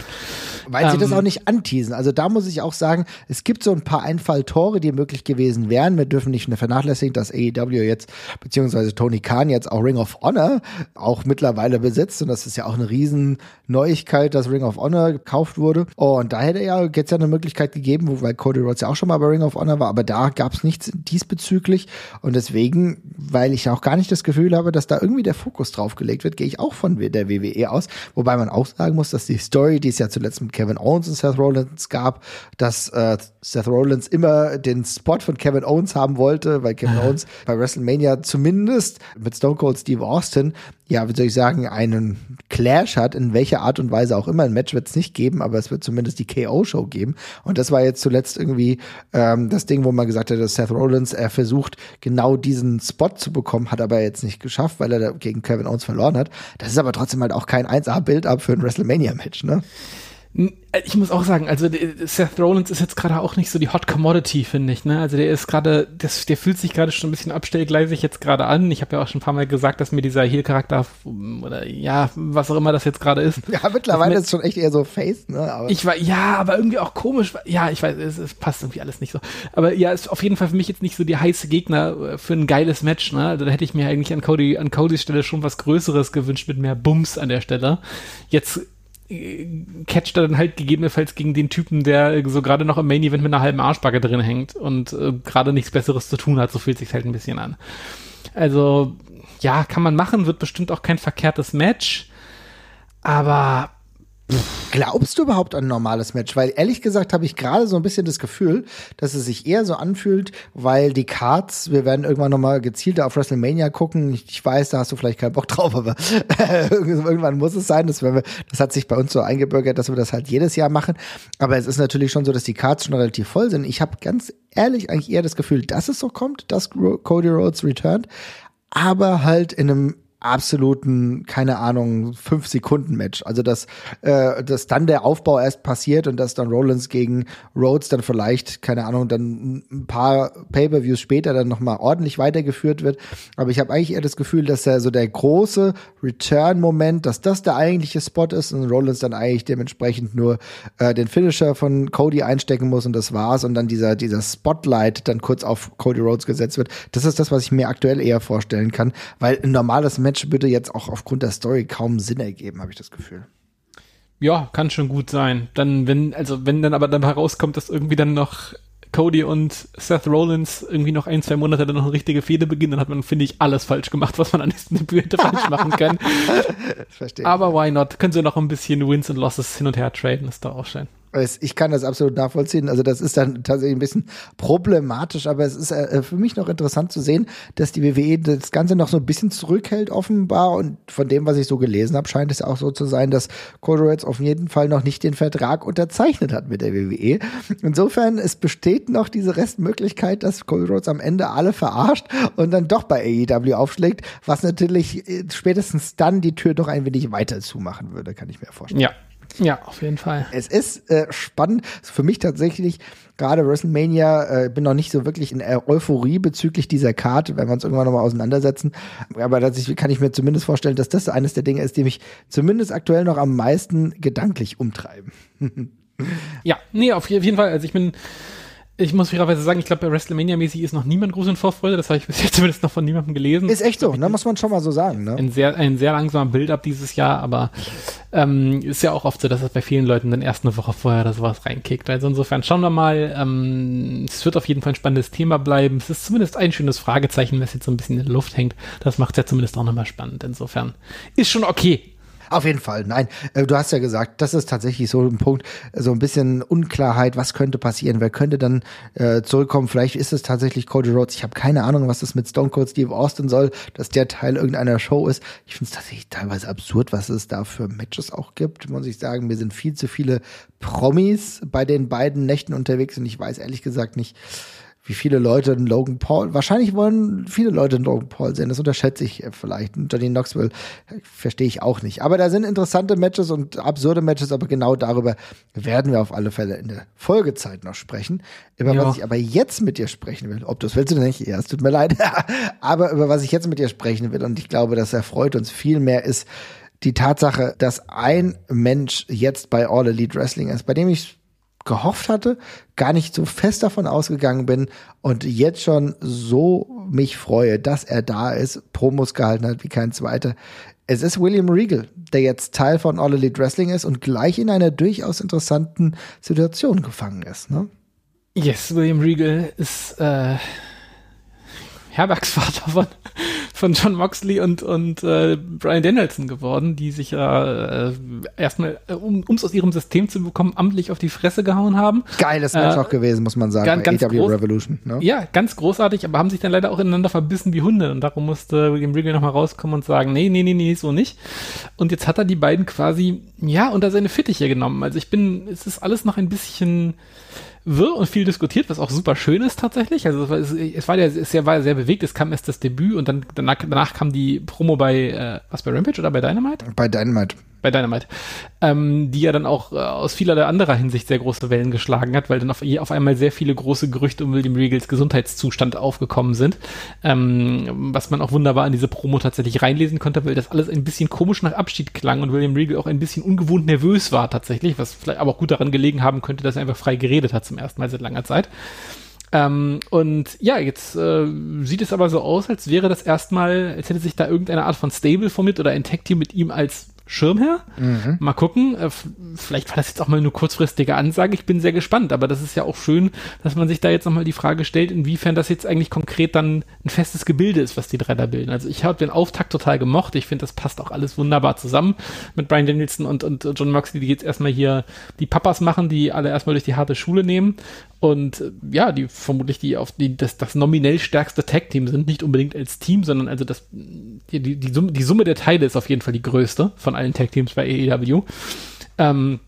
Weil ähm, sie das ähm, auch nicht anteasen. Also da muss ich auch sagen, es gibt so ein paar Einfalltore, die möglich gewesen wären. Wir dürfen nicht vernachlässigen, dass AEW jetzt, beziehungsweise Tony Khan jetzt auch Ring of Honor auch mittlerweile besitzt. Und das ist ja auch eine riesen Neuigkeit, dass Ring of Honor gekauft wurde. Und da hätte ja jetzt ja eine Möglichkeit gegeben, weil Cody Rhodes ja auch schon mal bei Ring of Honor war, aber da gab es nichts diesbezüglich. Und deswegen, weil ich auch gar nicht das Gefühl habe, dass da irgendwie der Fokus drauf gelegt wird, gehe ich auch von der WWE aus. Wobei man auch sagen muss, dass die Story, die es ja zuletzt mit Kevin Owens und Seth Rollins gab, dass äh, Seth Rollins immer den Spot von Kevin Owens haben wollte, weil Kevin Owens bei WrestleMania zumindest mit Stone Cold Steve Austin ja, wie soll ich sagen, einen Clash hat, in welcher Art und Weise auch immer. Ein Match wird es nicht geben, aber es wird zumindest die KO-Show geben. Und das war jetzt zuletzt irgendwie ähm, das Ding, wo man gesagt hat, dass Seth Rollins, er versucht, genau diesen Spot zu bekommen, hat aber jetzt nicht geschafft, weil er gegen Kevin Owens verloren hat. Das ist aber trotzdem halt auch kein 1A-Build-up für ein WrestleMania-Match, ne? Äh, ich muss auch sagen, also Seth Rollins ist jetzt gerade auch nicht so die Hot Commodity, finde ich. Ne? Also der ist gerade, der fühlt sich gerade schon ein bisschen abstellgleisig jetzt gerade an. Ich habe ja auch schon ein paar Mal gesagt, dass mir dieser Heel-Charakter oder ja, was auch immer das jetzt gerade ist. *laughs* Ja, mittlerweile ist es schon echt eher so Face, ne? Aber ich war, ja, aber irgendwie auch komisch. Ja, ich weiß, es, es, passt irgendwie alles nicht so. Aber ja, ist auf jeden Fall für mich jetzt nicht so die heiße Gegner äh, für ein geiles Match. Ne? Also da hätte ich mir eigentlich an Cody, an Codys Stelle schon was Größeres gewünscht mit mehr Bums an der Stelle. Jetzt catcht er dann halt gegebenenfalls gegen den Typen, der so gerade noch im Main Event mit einer halben Arschbacke drin hängt und äh, gerade nichts Besseres zu tun hat, so fühlt sich halt ein bisschen an. Also, ja, kann man machen, wird bestimmt auch kein verkehrtes Match, aber Glaubst du überhaupt an ein normales Match? Weil ehrlich gesagt habe ich gerade so ein bisschen das Gefühl, dass es sich eher so anfühlt, weil die Cards, wir werden irgendwann nochmal gezielter auf WrestleMania gucken. Ich, weiß, da hast du vielleicht keinen Bock drauf, aber *laughs* irgendwann muss es sein. Das, wir, das hat sich bei uns so eingebürgert, dass wir das halt jedes Jahr machen. Aber es ist natürlich schon so, dass die Cards schon relativ voll sind. Ich habe ganz ehrlich eigentlich eher das Gefühl, dass es so kommt, dass Cody Rhodes returned, aber halt in einem absoluten, keine Ahnung, fünf Sekunden Match. Also dass, äh, dass dann der Aufbau erst passiert und dass dann Rollins gegen Rhodes dann vielleicht, keine Ahnung, dann ein paar Pay-per-Views später dann noch mal ordentlich weitergeführt wird. Aber ich habe eigentlich eher das Gefühl, dass er so der große Return-Moment, dass das der eigentliche Spot ist und Rollins dann eigentlich dementsprechend nur äh, den Finisher von Cody einstecken muss und das war's und dann dieser dieser Spotlight dann kurz auf Cody Rhodes gesetzt wird. Das ist das, was ich mir aktuell eher vorstellen kann, weil ein normales Match würde jetzt auch aufgrund der Story kaum Sinn ergeben, habe ich das Gefühl. Ja, kann schon gut sein. Dann, wenn, also wenn dann aber dann herauskommt, dass irgendwie dann noch Cody und Seth Rollins irgendwie noch ein, zwei Monate dann noch eine richtige Fehde beginnen, dann hat man, finde ich, alles falsch gemacht, was man an diesem Debüt hätte *laughs* falsch machen können. Verstehe. Aber why not? Können sie noch ein bisschen Wins und Losses hin und her traden, ist doch auch schön. Ich kann das absolut nachvollziehen. Also das ist dann tatsächlich ein bisschen problematisch, aber es ist äh, für mich noch interessant zu sehen, dass die WWE das Ganze noch so ein bisschen zurückhält offenbar und von dem, was ich so gelesen habe, scheint es auch so zu sein, dass Cody Rhodes auf jeden Fall noch nicht den Vertrag unterzeichnet hat mit der WWE. Insofern, es besteht noch diese Restmöglichkeit, dass Cody Rhodes am Ende alle verarscht und dann doch bei AEW aufschlägt, was natürlich äh, spätestens dann die Tür doch ein wenig weiter zumachen würde, kann ich mir vorstellen. Ja, ja, auf jeden Fall. Es ist äh, spannend. Für mich tatsächlich gerade WrestleMania, äh, bin noch nicht so wirklich in Euphorie bezüglich dieser Karte, wenn wir uns irgendwann nochmal auseinandersetzen. Aber tatsächlich kann ich mir zumindest vorstellen, dass das eines der Dinge ist, die mich zumindest aktuell noch am meisten gedanklich umtreiben. *laughs* ja, nee, auf jeden Fall. Also ich bin ich muss fairerweise sagen, ich glaube, bei WrestleMania-mäßig ist noch niemand groß in Vorfreude. Das habe ich *laughs* bis jetzt zumindest noch von niemandem gelesen. Ist echt so, ne? muss man schon mal so sagen. Ne? Ein, sehr, ein sehr langsamer Build-up dieses Jahr, aber ähm, ist ja auch oft so, dass es bei vielen Leuten dann erst eine Woche vorher oder sowas reinkickt. Also insofern schauen wir mal. Ähm, es wird auf jeden Fall ein spannendes Thema bleiben. Es ist zumindest ein schönes Fragezeichen, was jetzt so ein bisschen in der Luft hängt. Das macht es ja zumindest auch nochmal spannend. Insofern ist schon okay. Auf jeden Fall, nein. Äh, du hast ja gesagt, das ist tatsächlich so ein Punkt, so ein bisschen Unklarheit, was könnte passieren, wer könnte dann äh, zurückkommen. Vielleicht ist es tatsächlich Cody Rhodes. Ich habe keine Ahnung, was das mit Stone Cold Steve Austin soll, dass der Teil irgendeiner Show ist. Ich finde es tatsächlich teilweise absurd, was es da für Matches auch gibt, muss ich sagen. Mir sind viel zu viele Promis bei den beiden Nächten unterwegs und ich weiß ehrlich gesagt nicht, wie viele Leute einen Logan Paul, wahrscheinlich wollen viele Leute einen Logan Paul sehen, das unterschätze ich äh, vielleicht. Johnny Knoxville äh, verstehe ich auch nicht. Aber da sind interessante Matches und absurde Matches, aber genau darüber werden wir auf alle Fälle in der Folgezeit noch sprechen. Über ja. was ich aber jetzt mit dir sprechen will, ob das willst du nicht, ja, es tut mir leid, *laughs* aber über was ich jetzt mit dir sprechen will und ich glaube, das erfreut uns viel mehr ist, die Tatsache, dass ein Mensch jetzt bei All Elite Wrestling ist, bei dem ich gehofft hatte, gar nicht so fest davon ausgegangen bin und jetzt schon so mich freue, dass er da ist, Promos gehalten hat wie kein zweiter. Es ist William Regal, der jetzt Teil von All Elite Wrestling ist und gleich in einer durchaus interessanten Situation gefangen ist. Ne? Yes, William Regal ist äh, Herbergsvater von, von John Moxley und, und äh, Brian Danielson geworden, die sich ja äh, erstmal, äh, um es aus ihrem System zu bekommen, amtlich auf die Fresse gehauen haben. Geiles Match äh, auch gewesen, muss man sagen, ganz, bei ganz AW Revolution. Ne? Ja, ganz großartig, aber haben sich dann leider auch ineinander verbissen wie Hunde und darum musste William Regal nochmal rauskommen und sagen, nee, nee, nee, nee, so nicht. Und jetzt hat er die beiden quasi, ja, unter seine Fittiche genommen. Also ich bin, es ist alles noch ein bisschen wirr und viel diskutiert, was auch super schön ist tatsächlich. Also es war, es ja sehr, war sehr bewegt. Es kam erst das Debüt und dann danach, danach kam die Promo bei äh, was bei Rampage oder bei Dynamite? Bei Dynamite bei Dynamite, ähm, die ja dann auch äh, aus vieler anderer Hinsicht sehr große Wellen geschlagen hat, weil dann auf, auf einmal sehr viele große Gerüchte um William Regals Gesundheitszustand aufgekommen sind, ähm, was man auch wunderbar in diese Promo tatsächlich reinlesen konnte, weil das alles ein bisschen komisch nach Abschied klang und William Regal auch ein bisschen ungewohnt nervös war tatsächlich, was vielleicht aber auch gut daran gelegen haben könnte, dass er einfach frei geredet hat zum ersten Mal seit langer Zeit. Ähm, und ja, jetzt äh, sieht es aber so aus, als wäre das erstmal, als hätte sich da irgendeine Art von Stable formiert oder ein Tag-Team mit ihm als Schirm her. Mhm. Mal gucken. Äh, vielleicht war das jetzt auch mal eine kurzfristige Ansage. Ich bin sehr gespannt, aber das ist ja auch schön, dass man sich da jetzt nochmal die Frage stellt, inwiefern das jetzt eigentlich konkret dann ein festes Gebilde ist, was die drei da bilden. Also ich habe den Auftakt total gemocht. Ich finde, das passt auch alles wunderbar zusammen mit Brian Danielson und, und John Moxley, die jetzt erstmal hier die Papas machen, die alle erstmal durch die harte Schule nehmen und äh, ja, die vermutlich die auf die das, das nominell stärkste Tag-Team sind, nicht unbedingt als Team, sondern also das die, die, die, Summe, die Summe der Teile ist auf jeden Fall die größte von allen Tag-Teams bei AEW. Ähm,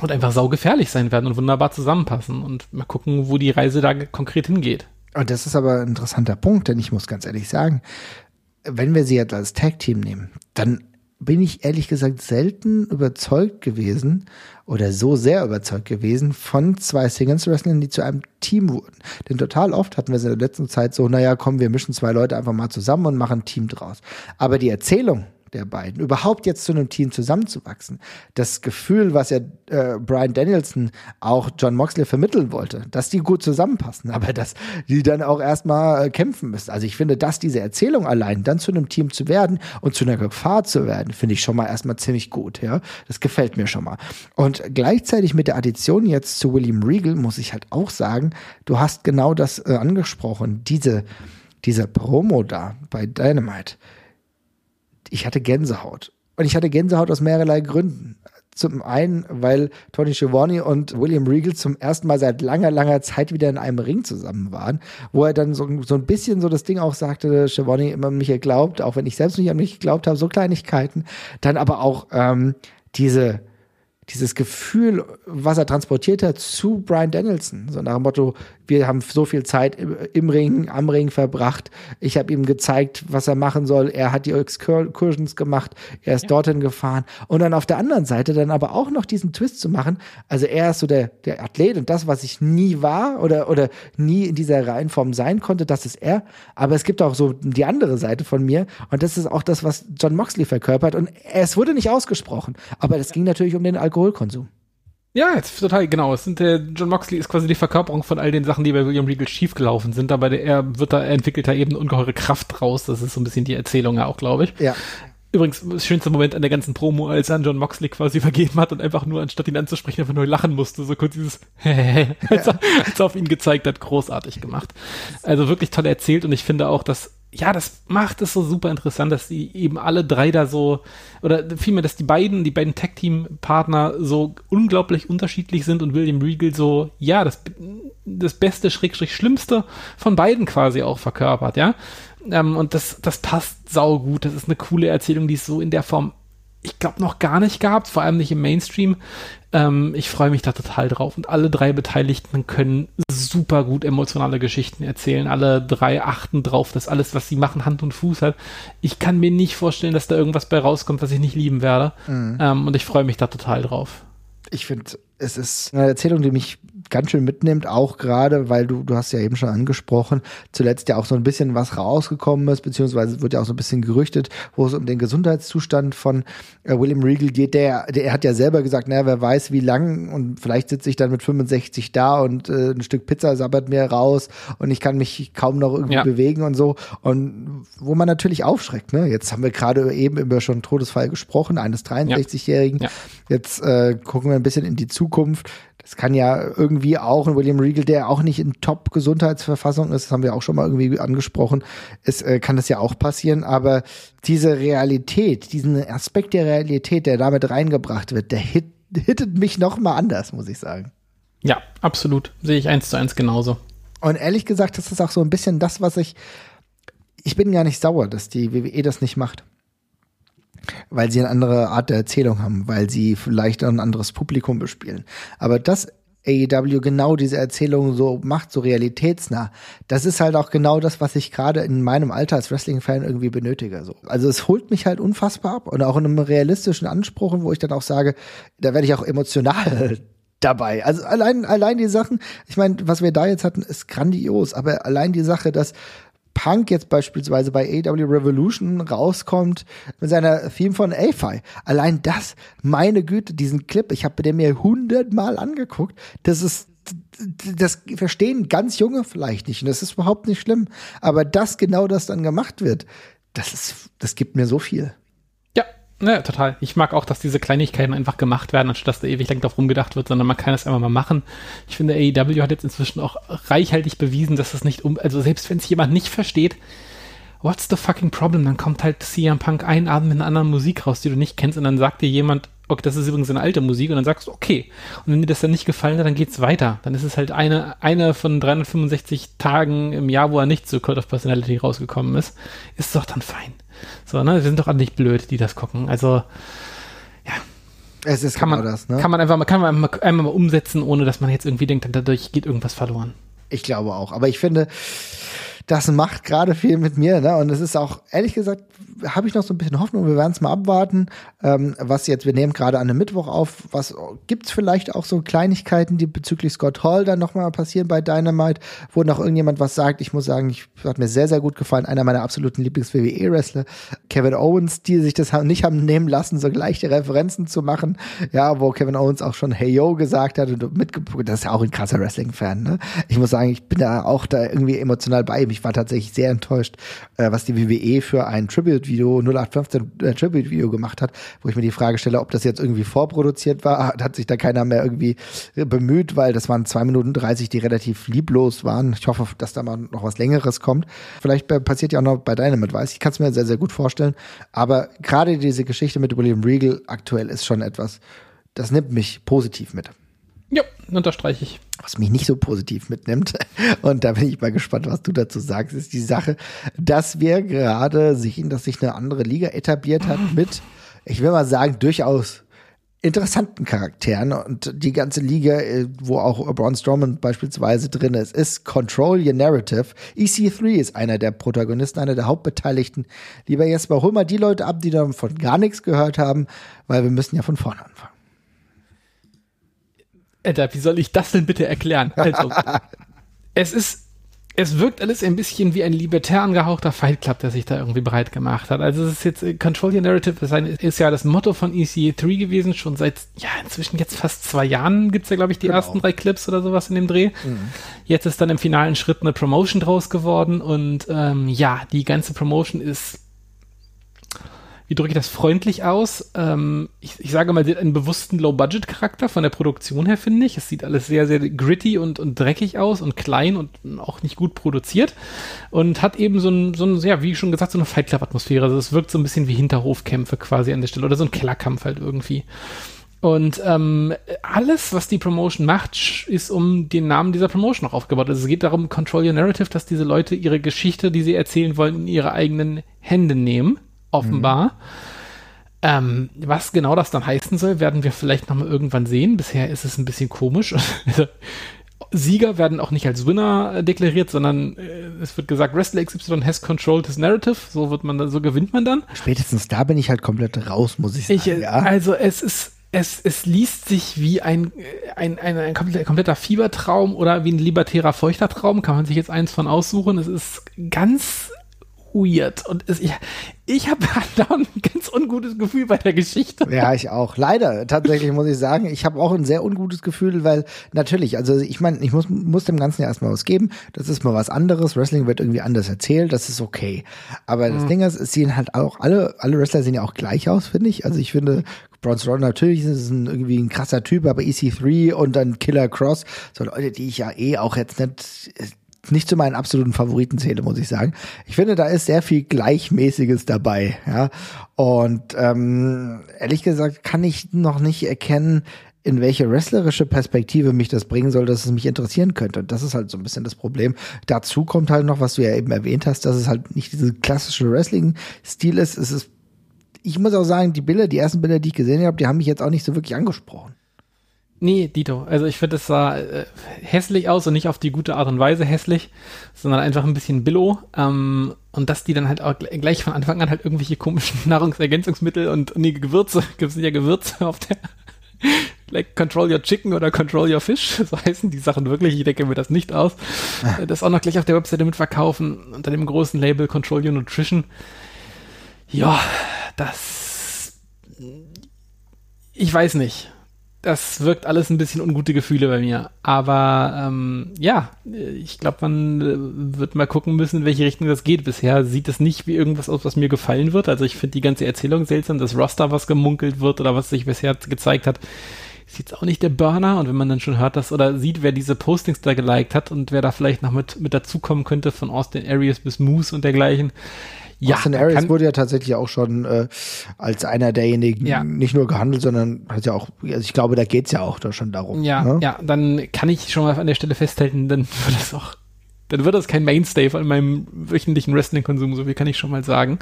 und einfach saugefährlich sein werden und wunderbar zusammenpassen und mal gucken, wo die Reise da konkret hingeht. Und das ist aber ein interessanter Punkt, denn ich muss ganz ehrlich sagen, wenn wir sie jetzt als Tag-Team nehmen, dann bin ich ehrlich gesagt selten überzeugt gewesen oder so sehr überzeugt gewesen von zwei Singles Wrestlern, die zu einem Team wurden. Denn total oft hatten wir es in der letzten Zeit so, naja, komm, wir mischen zwei Leute einfach mal zusammen und machen ein Team draus. Aber die Erzählung der beiden, überhaupt jetzt zu einem Team zusammenzuwachsen. Das Gefühl, was ja äh, Brian Danielson auch John Moxley vermitteln wollte, dass die gut zusammenpassen, *laughs* aber dass die dann auch erstmal äh, kämpfen müssen. Also ich finde, dass diese Erzählung allein dann zu einem Team zu werden und zu einer Gefahr zu werden, finde ich schon mal erstmal ziemlich gut, ja. Das gefällt mir schon mal. Und gleichzeitig mit der Addition jetzt zu William Regal muss ich halt auch sagen, du hast genau das äh, angesprochen, diese, dieser Promo da bei Dynamite ich hatte Gänsehaut. Und ich hatte Gänsehaut aus mehrerlei Gründen. Zum einen, weil Tony Schiavone und William Regal zum ersten Mal seit langer, langer Zeit wieder in einem Ring zusammen waren, wo er dann so, so ein bisschen so das Ding auch sagte, Schiavone immer an mich geglaubt, auch wenn ich selbst nicht an mich geglaubt habe, so Kleinigkeiten. Dann aber auch ähm, diese, dieses Gefühl, was er transportiert hat zu Brian Danielson. So nach dem Motto, wir haben so viel Zeit im Ring, am Ring verbracht. Ich habe ihm gezeigt, was er machen soll. Er hat die Excursions gemacht. Er ist ja. dorthin gefahren. Und dann auf der anderen Seite dann aber auch noch diesen Twist zu machen. Also er ist so der, der Athlet und das, was ich nie war oder, oder nie in dieser Reihenform sein konnte, das ist er. Aber es gibt auch so die andere Seite von mir. Und das ist auch das, was John Moxley verkörpert. Und es wurde nicht ausgesprochen. Aber es ging natürlich um den Alkoholkonsum. Ja, jetzt total genau. Es sind der John Moxley ist quasi die Verkörperung von all den Sachen, die bei William Regal schiefgelaufen sind. Aber der, er wird da er entwickelt da eben ungeheure Kraft raus. Das ist so ein bisschen die Erzählung ja auch, glaube ich. Ja. Übrigens, das schönste Moment an der ganzen Promo, als er an John Moxley quasi vergeben hat und einfach nur, anstatt ihn anzusprechen, einfach nur lachen musste. So kurz dieses *laughs* als, er, als er auf ihn gezeigt hat, großartig gemacht. Also wirklich toll erzählt und ich finde auch, dass ja, das macht es so super interessant, dass die eben alle drei da so, oder vielmehr, dass die beiden, die beiden Tag-Team-Partner so unglaublich unterschiedlich sind und William Regal so, ja, das, das Beste, Schrägstrich, Schlimmste von beiden quasi auch verkörpert, ja. Ähm, und das, das passt sau gut. Das ist eine coole Erzählung, die es so in der Form ich glaube, noch gar nicht gehabt, vor allem nicht im Mainstream. Ähm, ich freue mich da total drauf. Und alle drei Beteiligten können super gut emotionale Geschichten erzählen. Alle drei achten drauf, dass alles, was sie machen, Hand und Fuß hat. Ich kann mir nicht vorstellen, dass da irgendwas bei rauskommt, was ich nicht lieben werde. Mhm. Ähm, und ich freue mich da total drauf. Ich finde, es ist eine Erzählung, die mich ganz schön mitnimmt, auch gerade, weil du, du hast ja eben schon angesprochen, zuletzt ja auch so ein bisschen was rausgekommen ist, beziehungsweise wird ja auch so ein bisschen gerüchtet, wo es um den Gesundheitszustand von äh, William Regal geht. Der, der er hat ja selber gesagt, naja, wer weiß wie lang und vielleicht sitze ich dann mit 65 da und äh, ein Stück Pizza sabbert mir raus und ich kann mich kaum noch irgendwie ja. bewegen und so. Und wo man natürlich aufschreckt, ne? Jetzt haben wir gerade eben über schon einen Todesfall gesprochen, eines 63-Jährigen. Ja. Ja. Jetzt äh, gucken wir ein bisschen in die Zukunft. Das kann ja irgendwie auch ein William Regal, der auch nicht in Top-Gesundheitsverfassung ist, das haben wir auch schon mal irgendwie angesprochen, es äh, kann das ja auch passieren, aber diese Realität, diesen Aspekt der Realität, der damit reingebracht wird, der hit, hittet mich noch mal anders, muss ich sagen. Ja, absolut. Sehe ich eins zu eins genauso. Und ehrlich gesagt, das ist auch so ein bisschen das, was ich, ich bin gar nicht sauer, dass die WWE das nicht macht weil sie eine andere Art der Erzählung haben, weil sie vielleicht ein anderes Publikum bespielen. Aber das AEW genau diese Erzählung so macht, so realitätsnah. Das ist halt auch genau das, was ich gerade in meinem Alter als Wrestling-Fan irgendwie benötige. So. Also es holt mich halt unfassbar ab und auch in einem realistischen Anspruch, wo ich dann auch sage, da werde ich auch emotional *laughs* dabei. Also allein, allein die Sachen, ich meine, was wir da jetzt hatten, ist grandios, aber allein die Sache, dass Punk jetzt beispielsweise bei AW Revolution rauskommt mit seiner Theme von AFI. Allein das, meine Güte, diesen Clip, ich habe den mir hundertmal angeguckt. Das ist das verstehen ganz junge vielleicht nicht und das ist überhaupt nicht schlimm, aber das genau das dann gemacht wird, das ist das gibt mir so viel. Ja, Ja, total. Ich mag auch, dass diese Kleinigkeiten einfach gemacht werden, anstatt dass da ewig lang drauf rumgedacht wird, sondern man kann es einfach mal machen. Ich finde, AEW hat jetzt inzwischen auch reichhaltig bewiesen, dass es nicht um, also selbst wenn es jemand nicht versteht, what's the fucking problem? Dann kommt halt CM Punk einen Abend mit einer anderen Musik raus, die du nicht kennst, und dann sagt dir jemand, okay, das ist übrigens eine alte Musik, und dann sagst du, okay. Und wenn dir das dann nicht gefallen hat, dann geht's weiter. Dann ist es halt eine, eine von 365 Tagen im Jahr, wo er nicht zu Cult of Personality rausgekommen ist. Ist doch dann fein. So, ne? Wir sind doch alle nicht blöd, die das gucken. Also, ja. Es ist kann genau man, das, ne? Kann man einfach mal, kann man einmal, einmal mal umsetzen, ohne dass man jetzt irgendwie denkt, dadurch geht irgendwas verloren. Ich glaube auch. Aber ich finde, das macht gerade viel mit mir. Ne? Und es ist auch, ehrlich gesagt, habe ich noch so ein bisschen Hoffnung. Wir werden es mal abwarten, ähm, was jetzt, wir nehmen gerade an einem Mittwoch auf. Was gibt's vielleicht auch so Kleinigkeiten, die bezüglich Scott Hall dann nochmal passieren bei Dynamite, wo noch irgendjemand was sagt? Ich muss sagen, ich hat mir sehr, sehr gut gefallen. Einer meiner absoluten Lieblings-WWE-Wrestler, Kevin Owens, die sich das nicht haben nehmen lassen, so leichte Referenzen zu machen. Ja, wo Kevin Owens auch schon Hey Yo gesagt hat und mitgebracht. Das ist ja auch ein krasser Wrestling-Fan. Ne? Ich muss sagen, ich bin da auch da irgendwie emotional bei ihm. Ich war tatsächlich sehr enttäuscht, äh, was die WWE für ein Tribute-Video, 0815 äh, Tribute-Video gemacht hat, wo ich mir die Frage stelle, ob das jetzt irgendwie vorproduziert war, *laughs* hat, sich da keiner mehr irgendwie äh, bemüht, weil das waren zwei Minuten 30, die relativ lieblos waren. Ich hoffe, dass da mal noch was Längeres kommt. Vielleicht passiert ja auch noch bei deinem Advice. Ich kann es mir sehr, sehr gut vorstellen. Aber gerade diese Geschichte mit William Regal aktuell ist schon etwas, das nimmt mich positiv mit Ja, unterstreiche ich. was mich nicht so positiv mitnimmt. *laughs* Und da bin ich mal gespannt, was du dazu sagst, ist die Sache, dass wir gerade sehen, dass sich eine andere Liga etabliert hat mit, ich will mal sagen, durchaus interessanten Charakteren und die ganze Liga, äh, wo auch Braun Strowman beispielsweise drin ist, ist Control Your Narrative. EC3 ist einer der Protagonisten, einer der Hauptbeteiligten. Lieber Jesper, hol mal die Leute ab, die davon gar nichts gehört haben, weil wir müssen ja von vorne anfangen. Alter, wie soll ich das denn bitte erklären? Also, *laughs* es ist, es wirkt alles ein bisschen wie ein libertär angehauchter Fight Club, der sich da irgendwie breit gemacht hat. Also es ist jetzt, äh, Control Your Narrative ist, ein, ist ja das Motto von ECA3 gewesen, schon seit, ja, inzwischen jetzt fast zwei Jahren gibt's ja, glaube ich, die Genau. ersten drei Clips oder sowas in dem Dreh. Jetzt ist dann im finalen Schritt eine Promotion draus geworden und ähm, ja, die ganze Promotion ist wie drücke ich das freundlich aus? Ähm, ich, ich sage mal, einen bewussten Low-Budget-Charakter von der Produktion her, finde ich. Es sieht alles sehr, sehr gritty und, und dreckig aus und klein und auch nicht gut produziert. Und hat eben so ein, so ein ja, wie schon gesagt, so eine Fight Club-Atmosphäre. Also es wirkt so ein bisschen wie Hinterhofkämpfe quasi an der Stelle oder so ein Kellerkampf halt irgendwie. Und ähm, alles, was die Promotion macht, ist um den Namen dieser Promotion auch aufgebaut. Also es geht darum, Control Your Narrative, dass diese Leute ihre Geschichte, die sie erzählen wollen, in ihre eigenen Hände nehmen, offenbar. Ähm, was genau das dann heißen soll, werden wir vielleicht nochmal irgendwann sehen. Bisher ist es ein bisschen komisch. *laughs* Sieger werden auch nicht als Winner äh, deklariert, sondern äh, es wird gesagt, Wrestler XY has controlled his narrative. So wird man so gewinnt man dann. Spätestens da bin ich halt komplett raus, muss ich sagen. Ich, ja. Also es ist, es, es liest sich wie ein, ein, ein, ein kompletter, kompletter Fiebertraum oder wie ein libertärer feuchter Traum. Kann man sich jetzt eins von aussuchen. Es ist ganz weird. Und es, ich, ich habe *laughs* da ein ganz ungutes Gefühl bei der Geschichte. Ja, ich auch. Leider, tatsächlich muss ich sagen, ich habe auch ein sehr ungutes Gefühl, weil natürlich, also ich meine, ich muss, muss dem Ganzen ja erstmal was geben. Das ist mal was anderes. Wrestling wird irgendwie anders erzählt, das ist okay. Aber das Ding ist, es sehen halt auch alle, alle Wrestler sehen ja auch gleich aus, finde ich. Also ich finde, Braun Strowman natürlich ist ein, irgendwie ein krasser Typ, aber EC3 und dann Killer Cross, so Leute, die ich ja eh auch jetzt nicht nicht zu meinen absoluten Favoriten zähle, muss ich sagen. Ich finde, da ist sehr viel Gleichmäßiges dabei, ja. Und ähm, ehrlich gesagt kann ich noch nicht erkennen, in welche wrestlerische Perspektive mich das bringen soll, dass es mich interessieren könnte. Und das ist halt so ein bisschen das Problem. Dazu kommt halt noch, was du ja eben erwähnt hast, dass es halt nicht dieser klassische Wrestling-Stil ist. Es ist, ich muss auch sagen, die Bilder, die ersten Bilder, die ich gesehen habe, die haben mich jetzt auch nicht so wirklich angesprochen. Nee, Dito. Also ich finde, es sah äh, hässlich aus und nicht auf die gute Art und Weise hässlich, sondern einfach ein bisschen billow. Ähm, und dass die dann halt auch gl- gleich von Anfang an halt irgendwelche komischen *laughs* Nahrungsergänzungsmittel und nee, Gewürze, *laughs* gibt ja Gewürze auf der *laughs* like Control Your Chicken oder Control Your Fish, so heißen die Sachen wirklich, ich denke mir das nicht aus. Äh, Das auch noch gleich auf der Webseite mitverkaufen, unter dem großen Label Control Your Nutrition. Ja, das ich weiß nicht das wirkt alles ein bisschen ungute Gefühle bei mir. Aber ähm, ja, ich glaube, man äh, wird mal gucken müssen, in welche Richtung das geht. Bisher sieht es nicht wie irgendwas aus, was mir gefallen wird. Also ich finde die ganze Erzählung seltsam, das Roster, was gemunkelt wird oder was sich bisher gezeigt hat, ist jetzt auch nicht der Burner. Und wenn man dann schon hört, dass oder sieht, wer diese Postings da geliked hat und wer da vielleicht noch mit, mit dazukommen könnte, von Austin Areas bis Moose und dergleichen, ja, Austin Aries wurde ja tatsächlich auch schon äh, als einer derjenigen ja. nicht nur gehandelt, sondern hat ja auch, also ich glaube, da geht's ja auch da schon darum. Ja, ne? ja, dann kann ich schon mal an der Stelle festhalten, dann wird das auch, dann wird das kein Mainstay von meinem wöchentlichen Wrestling-Konsum, so viel kann ich schon mal sagen.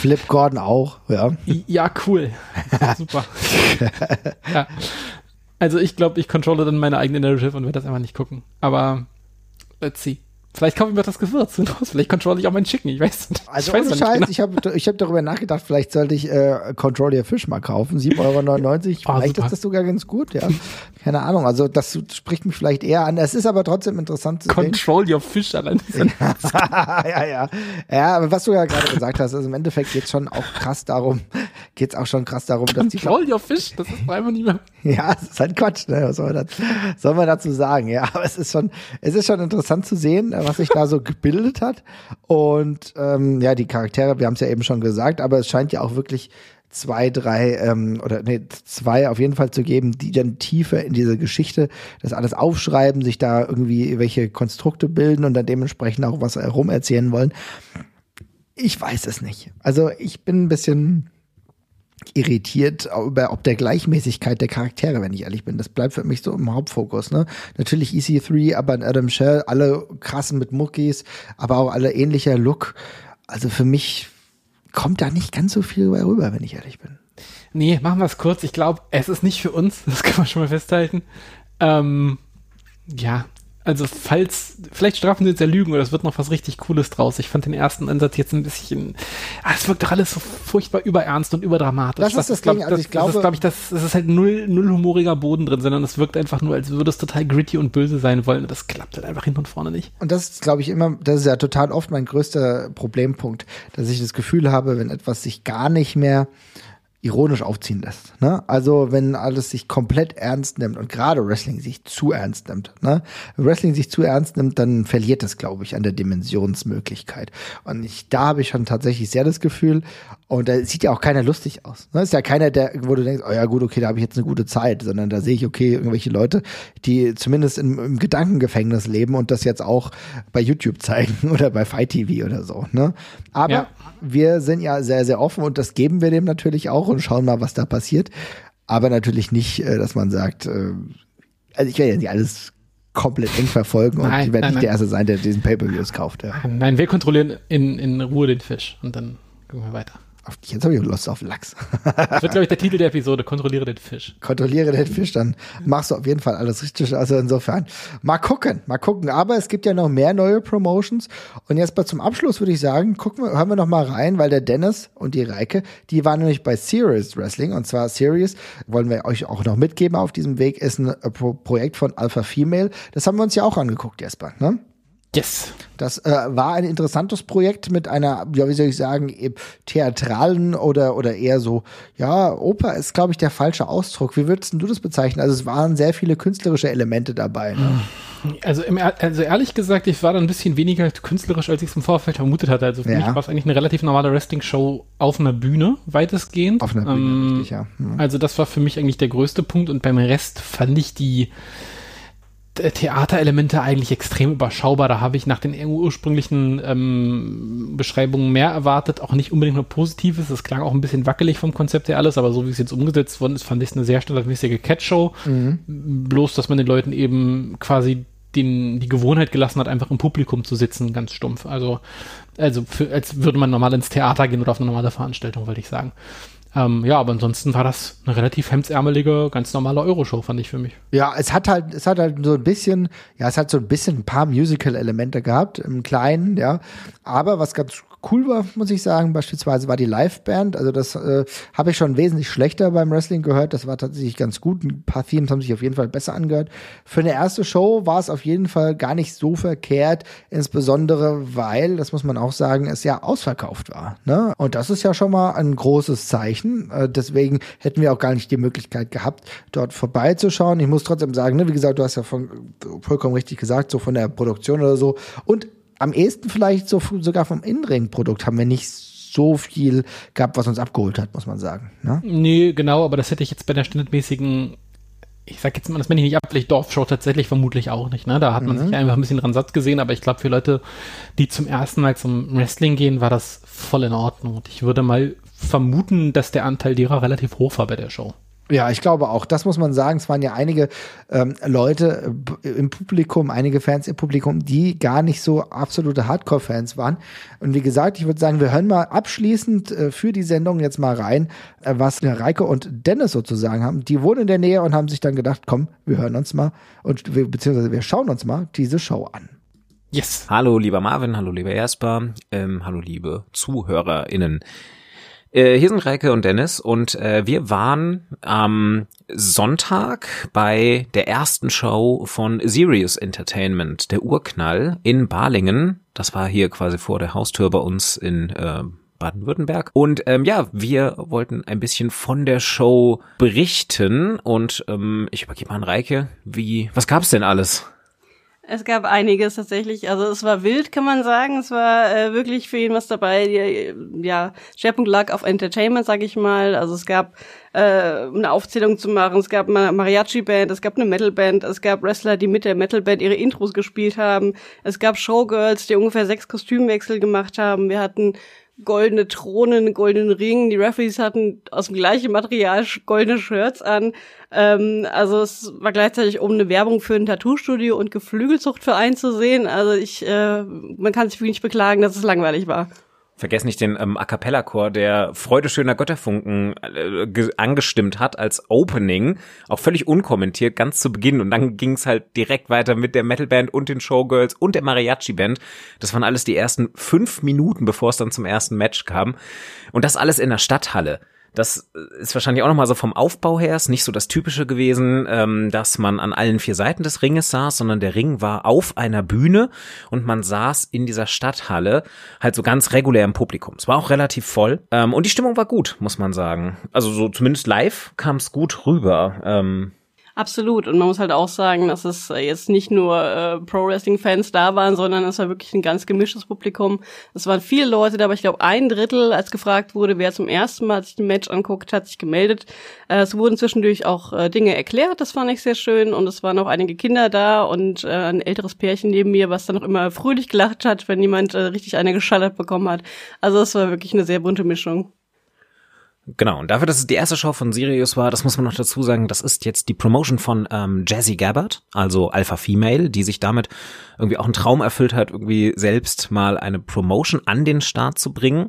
Flip Gordon auch, ja. Ja, cool. *laughs* Super. ja. Also ich glaube, ich controle dann meine eigene Narrative und werde das einfach nicht gucken. Aber let's see. Vielleicht kaufe ich mir das Gewürz. *laughs* Vielleicht control ich auch meinen Chicken. Ich weiß nicht. Also ich, weiß Scheiß, genau. ich habe ich hab darüber nachgedacht, vielleicht sollte ich äh, Control Your Fish mal kaufen. 7,99 Euro. Oh, *laughs* vielleicht super. ist das sogar ganz gut, ja. Keine Ahnung. Also das spricht mich vielleicht eher an. Es ist aber trotzdem interessant zu Control sehen. Your Fish allein. *laughs* ja, ja, ja. Ja, aber was du ja gerade gesagt hast, also im Endeffekt geht es schon auch krass darum, geht es auch schon krass darum, dass die *laughs* Control Your Fish, das ist einfach nicht mehr. *laughs* ja, das ist halt Quatsch, ne? Was soll man, dazu, soll man dazu sagen? Ja, aber es ist schon, es ist schon interessant zu sehen, was sich da so gebildet hat. Und ähm, ja, die Charaktere, wir haben es ja eben schon gesagt, aber es scheint ja auch wirklich zwei, drei ähm, oder nee, zwei auf jeden Fall zu geben, die dann tiefer in diese Geschichte das alles aufschreiben, sich da irgendwie welche Konstrukte bilden und dann dementsprechend auch was herum erzählen wollen. Ich weiß es nicht. Also ich bin ein bisschen irritiert über ob der Gleichmäßigkeit der Charaktere, wenn ich ehrlich bin. Das bleibt für mich so im Hauptfokus. Ne? Natürlich EC3, aber Adam Shell, alle krassen mit Muckis, aber auch alle ähnlicher Look. Also für mich kommt da nicht ganz so viel rüber, wenn ich ehrlich bin. Nee, machen wir es kurz. Ich glaube, es ist nicht für uns, *laughs* das kann man schon mal festhalten. Ähm, ja, also falls, vielleicht strafen sie jetzt ja Lügen oder es wird noch was richtig Cooles draus. Ich fand den ersten Ansatz jetzt ein bisschen, ah, es wirkt doch alles so furchtbar überernst und überdramatisch. Das, das ist das, glaub, also ich glaube, das ist, glaube ich, das, das ist halt null, null humoriger Boden drin, sondern es wirkt einfach nur, als würde es total gritty und böse sein wollen. Und das klappt halt einfach hinten und vorne nicht. Und das ist, glaube ich, immer, das ist ja total oft mein größter Problempunkt, dass ich das Gefühl habe, wenn etwas sich gar nicht mehr ironisch aufziehen lässt. Ne? Also wenn alles sich komplett ernst nimmt und gerade Wrestling sich zu ernst nimmt. Ne? Wenn Wrestling sich zu ernst nimmt, dann verliert es, glaube ich, an der Dimensionsmöglichkeit. Und ich, da habe ich schon tatsächlich sehr das Gefühl, und da sieht ja auch keiner lustig aus. Ne? Ist ja keiner, der, wo du denkst, oh ja gut, okay, da habe ich jetzt eine gute Zeit, sondern da sehe ich, okay, irgendwelche Leute, die zumindest im, im Gedankengefängnis leben und das jetzt auch bei YouTube zeigen *laughs* oder bei Fight TV oder so. Ne? Aber ja wir sind ja sehr, sehr offen und das geben wir dem natürlich auch und schauen mal, was da passiert. Aber natürlich nicht, äh, dass man sagt, äh, also ich werde ja nicht alles komplett eng verfolgen und nein, ich werde nicht nein. der Erste sein, der diesen Pay-Per-Views kauft. Ja. Nein, wir kontrollieren in, in Ruhe den Fisch und dann gucken wir weiter. Auf, jetzt habe ich Lust auf Lachs. das wird, glaube ich, der Titel der Episode. Kontrolliere den Fisch. Kontrolliere den Fisch, dann machst du auf jeden Fall alles richtig. Also insofern, mal gucken, mal gucken. Aber es gibt ja noch mehr neue Promotions. Und jetzt mal zum Abschluss würde ich sagen, gucken wir, hören wir noch mal rein, weil der Dennis und die Reike, die waren nämlich bei Serious Wrestling. Und zwar Serious, wollen wir euch auch noch mitgeben auf diesem Weg, ist ein Projekt von Alpha Female. Das haben wir uns ja auch angeguckt, Jesper, ne? Yes. Das äh, war ein interessantes Projekt mit einer, ja, wie soll ich sagen, theatralen oder, oder eher so, ja, Oper ist, glaube ich, der falsche Ausdruck. Wie würdest du das bezeichnen? Also es waren sehr viele künstlerische Elemente dabei. Ne? Also, im, also ehrlich gesagt, ich war da ein bisschen weniger künstlerisch, als ich es im Vorfeld vermutet hatte. Also für ja. mich war es eigentlich eine relativ normale Wrestling-Show auf einer Bühne, weitestgehend. Auf einer Bühne, ähm, richtig, ja. Mhm. Also das war für mich eigentlich der größte Punkt und beim Rest fand ich die Theaterelemente eigentlich extrem überschaubar. Da habe ich nach den ursprünglichen ähm, Beschreibungen mehr erwartet. Auch nicht unbedingt nur Positives. Das klang auch ein bisschen wackelig vom Konzept her alles, aber so wie es jetzt umgesetzt worden ist, fand ich es eine sehr standardmäßige Catch-Show. Mhm. Bloß, dass man den Leuten eben quasi den, die Gewohnheit gelassen hat, einfach im Publikum zu sitzen, ganz stumpf. Also, also für, als würde man normal ins Theater gehen oder auf eine normale Veranstaltung, wollte ich sagen. Ähm, ja, aber ansonsten war das eine relativ hemdsärmelige, ganz normale Euroshow, fand ich für mich. Ja, es hat halt, es hat halt so ein bisschen, ja, es hat so ein bisschen ein paar Musical-Elemente gehabt, im Kleinen, ja. Aber was ganz cool war, muss ich sagen. Beispielsweise war die Liveband, also das äh, habe ich schon wesentlich schlechter beim Wrestling gehört. Das war tatsächlich ganz gut. Ein paar Themes haben sich auf jeden Fall besser angehört. Für eine erste Show war es auf jeden Fall gar nicht so verkehrt, insbesondere weil, das muss man auch sagen, es ja ausverkauft war. Ne? Und das ist ja schon mal ein großes Zeichen. Äh, deswegen hätten wir auch gar nicht die Möglichkeit gehabt, dort vorbeizuschauen. Ich muss trotzdem sagen, ne, wie gesagt, du hast ja von, vollkommen richtig gesagt, so von der Produktion oder so. Und am ehesten vielleicht so sogar vom Innenring-Produkt haben wir nicht so viel gehabt, was uns abgeholt hat, muss man sagen. Ne? Nee, genau, aber das hätte ich jetzt bei der standardmäßigen, ich sag jetzt mal, das meine ich nicht ab, vielleicht Dorfshow tatsächlich vermutlich auch nicht. Ne? Da hat man mhm. sich einfach ein bisschen dran satt gesehen, aber ich glaube, für Leute, die zum ersten Mal zum Wrestling gehen, war das voll in Ordnung. Und ich würde mal vermuten, dass der Anteil derer relativ hoch war bei der Show. Ja, ich glaube auch. Das muss man sagen. Es waren ja einige ähm, Leute äh, im Publikum, einige Fans im Publikum, die gar nicht so absolute Hardcore-Fans waren. Und wie gesagt, ich würde sagen, wir hören mal abschließend äh, für die Sendung jetzt mal rein, äh, was Reike und Dennis sozusagen haben. Die wohnen in der Nähe und haben sich dann gedacht, komm, wir hören uns mal und wir, beziehungsweise wir schauen uns mal diese Show an. Yes. Hallo, lieber Marvin, hallo, lieber Jasper, ähm, hallo, liebe ZuhörerInnen. Äh, hier sind Reike und Dennis und äh, wir waren am Sonntag bei der ersten Show von Sirius Entertainment, der Urknall in Balingen. Das war hier quasi vor der Haustür bei uns in äh, Baden-Württemberg. Und ähm, ja, wir wollten ein bisschen von der Show berichten und ähm, ich übergebe mal an Reike. Wie, was gab's denn alles? Es gab einiges tatsächlich. Also es war wild, kann man sagen. Es war äh, wirklich für jeden was dabei. Die, ja, Schwerpunkt lag auf Entertainment, sag ich mal. Also es gab äh, eine Aufzählung zu machen. Es gab eine Mariachi-Band, es gab eine Metal-Band, es gab Wrestler, die mit der Metal-Band ihre Intros gespielt haben. Es gab Showgirls, die ungefähr sechs Kostümwechsel gemacht haben. Wir hatten goldene Thronen, goldenen Ring. Die Referees hatten aus dem gleichen Material goldene Shirts an. Ähm, also es war gleichzeitig um eine Werbung für ein Tattoo-Studio und Geflügelzuchtverein zu sehen. Also ich, äh, man kann sich wirklich nicht beklagen, dass es langweilig war. Vergesst nicht den ähm, A cappella Chor, der Freude schöner Götterfunken äh, angestimmt hat als Opening, auch völlig unkommentiert, ganz zu Beginn. Und dann ging es halt direkt weiter mit der Metalband und den Showgirls und der Mariachi Band. Das waren alles die ersten fünf Minuten, bevor es dann zum ersten Match kam. Und das alles in der Stadthalle. Das ist wahrscheinlich auch nochmal so vom Aufbau her, ist nicht so das Typische gewesen, ähm, dass man an allen vier Seiten des Ringes saß, sondern der Ring war auf einer Bühne und man saß in dieser Stadthalle halt so ganz regulär im Publikum. Es war auch relativ voll ähm, und die Stimmung war gut, muss man sagen. Also so zumindest live kam es gut rüber. Ähm, Absolut. Und man muss halt auch sagen, dass es jetzt nicht nur äh, Pro-Wrestling-Fans da waren, sondern es war wirklich ein ganz gemischtes Publikum. Es waren viele Leute da, aber ich glaube ein Drittel, als gefragt wurde, wer zum ersten Mal sich ein Match anguckt, hat sich gemeldet. Äh, es wurden zwischendurch auch äh, Dinge erklärt, das fand ich sehr schön. Und es waren auch einige Kinder da und äh, ein älteres Pärchen neben mir, was dann auch immer fröhlich gelacht hat, wenn jemand äh, richtig eine geschallert bekommen hat. Also es war wirklich eine sehr bunte Mischung. Genau, und dafür, dass es die erste Show von Sirius war, das muss man noch dazu sagen, das ist jetzt die Promotion von ähm, Jazzy Gabbard, also Alpha Female, die sich damit irgendwie auch einen Traum erfüllt hat, irgendwie selbst mal eine Promotion an den Start zu bringen.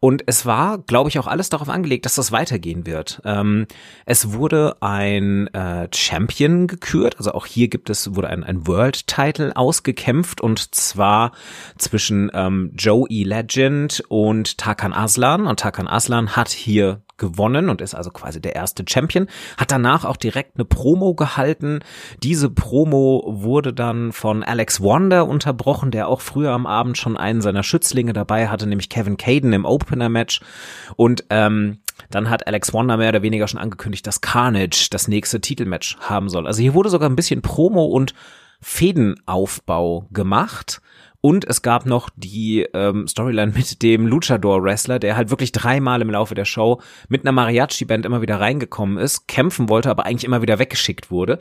Und es war, glaube ich, auch alles darauf angelegt, dass das weitergehen wird. Ähm, es wurde ein äh, Champion gekürt, also auch hier gibt es, wurde ein, ein World-Title ausgekämpft und zwar zwischen ähm, Joey Legend und Tarkan Aslan. Und Tarkan Aslan hat hier gewonnen und ist also quasi der erste Champion, hat danach auch direkt eine Promo gehalten. Diese Promo wurde dann von Alex Wonder unterbrochen, der auch früher am Abend schon einen seiner Schützlinge dabei hatte, nämlich Kevin Caden im Opener-Match. Und ähm, dann hat Alex Wonder mehr oder weniger schon angekündigt, dass Carnage das nächste Titelmatch haben soll. Also hier wurde sogar ein bisschen Promo und Fädenaufbau gemacht. Und es gab noch die ähm, Storyline mit dem Luchador-Wrestler, der halt wirklich dreimal im Laufe der Show mit einer Mariachi-Band immer wieder reingekommen ist, kämpfen wollte, aber eigentlich immer wieder weggeschickt wurde.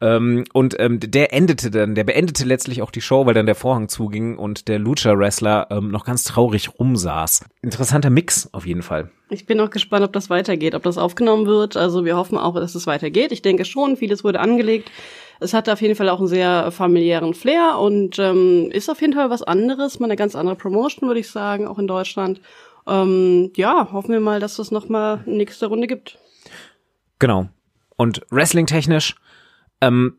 Ähm, und ähm, der endete dann, der beendete letztlich auch die Show, weil dann der Vorhang zuging und der Lucha-Wrestler ähm, noch ganz traurig rumsaß. Interessanter Mix auf jeden Fall. Ich bin auch gespannt, ob das weitergeht, ob das aufgenommen wird. Also wir hoffen auch, dass es weitergeht. Ich denke schon, vieles wurde angelegt. Es hat auf jeden Fall auch einen sehr familiären Flair und ähm, ist auf jeden Fall was anderes, mal eine ganz andere Promotion, würde ich sagen, auch in Deutschland. Ähm, ja, hoffen wir mal, dass es noch mal eine nächste Runde gibt. Genau. Und Wrestling-technisch, ähm,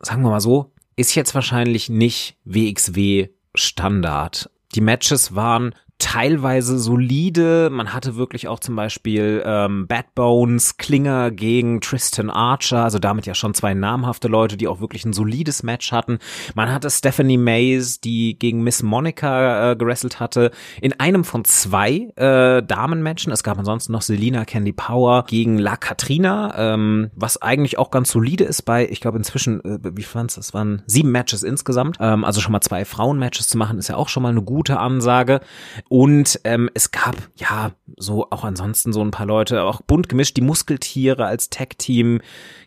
sagen wir mal so, ist jetzt wahrscheinlich nicht WXW Standard. Die Matches waren teilweise solide. Man hatte wirklich auch zum Beispiel ähm, Bad Bones, Klinger gegen Tristan Archer, also damit ja schon zwei namhafte Leute, die auch wirklich ein solides Match hatten. Man hatte Stephanie Mays, die gegen Miss Monica äh, gewrestelt hatte, in einem von zwei äh, Damenmatchen. Es gab ansonsten noch Selina Candy Power gegen La Katrina, ähm, was eigentlich auch ganz solide ist bei, ich glaube inzwischen, äh, wie fand's, es waren sieben Matches insgesamt. Ähm, also schon mal zwei Frauenmatches zu machen, ist ja auch schon mal eine gute Ansage. Und ähm, es gab ja so auch ansonsten so ein paar Leute, auch bunt gemischt, die Muskeltiere als Tag-Team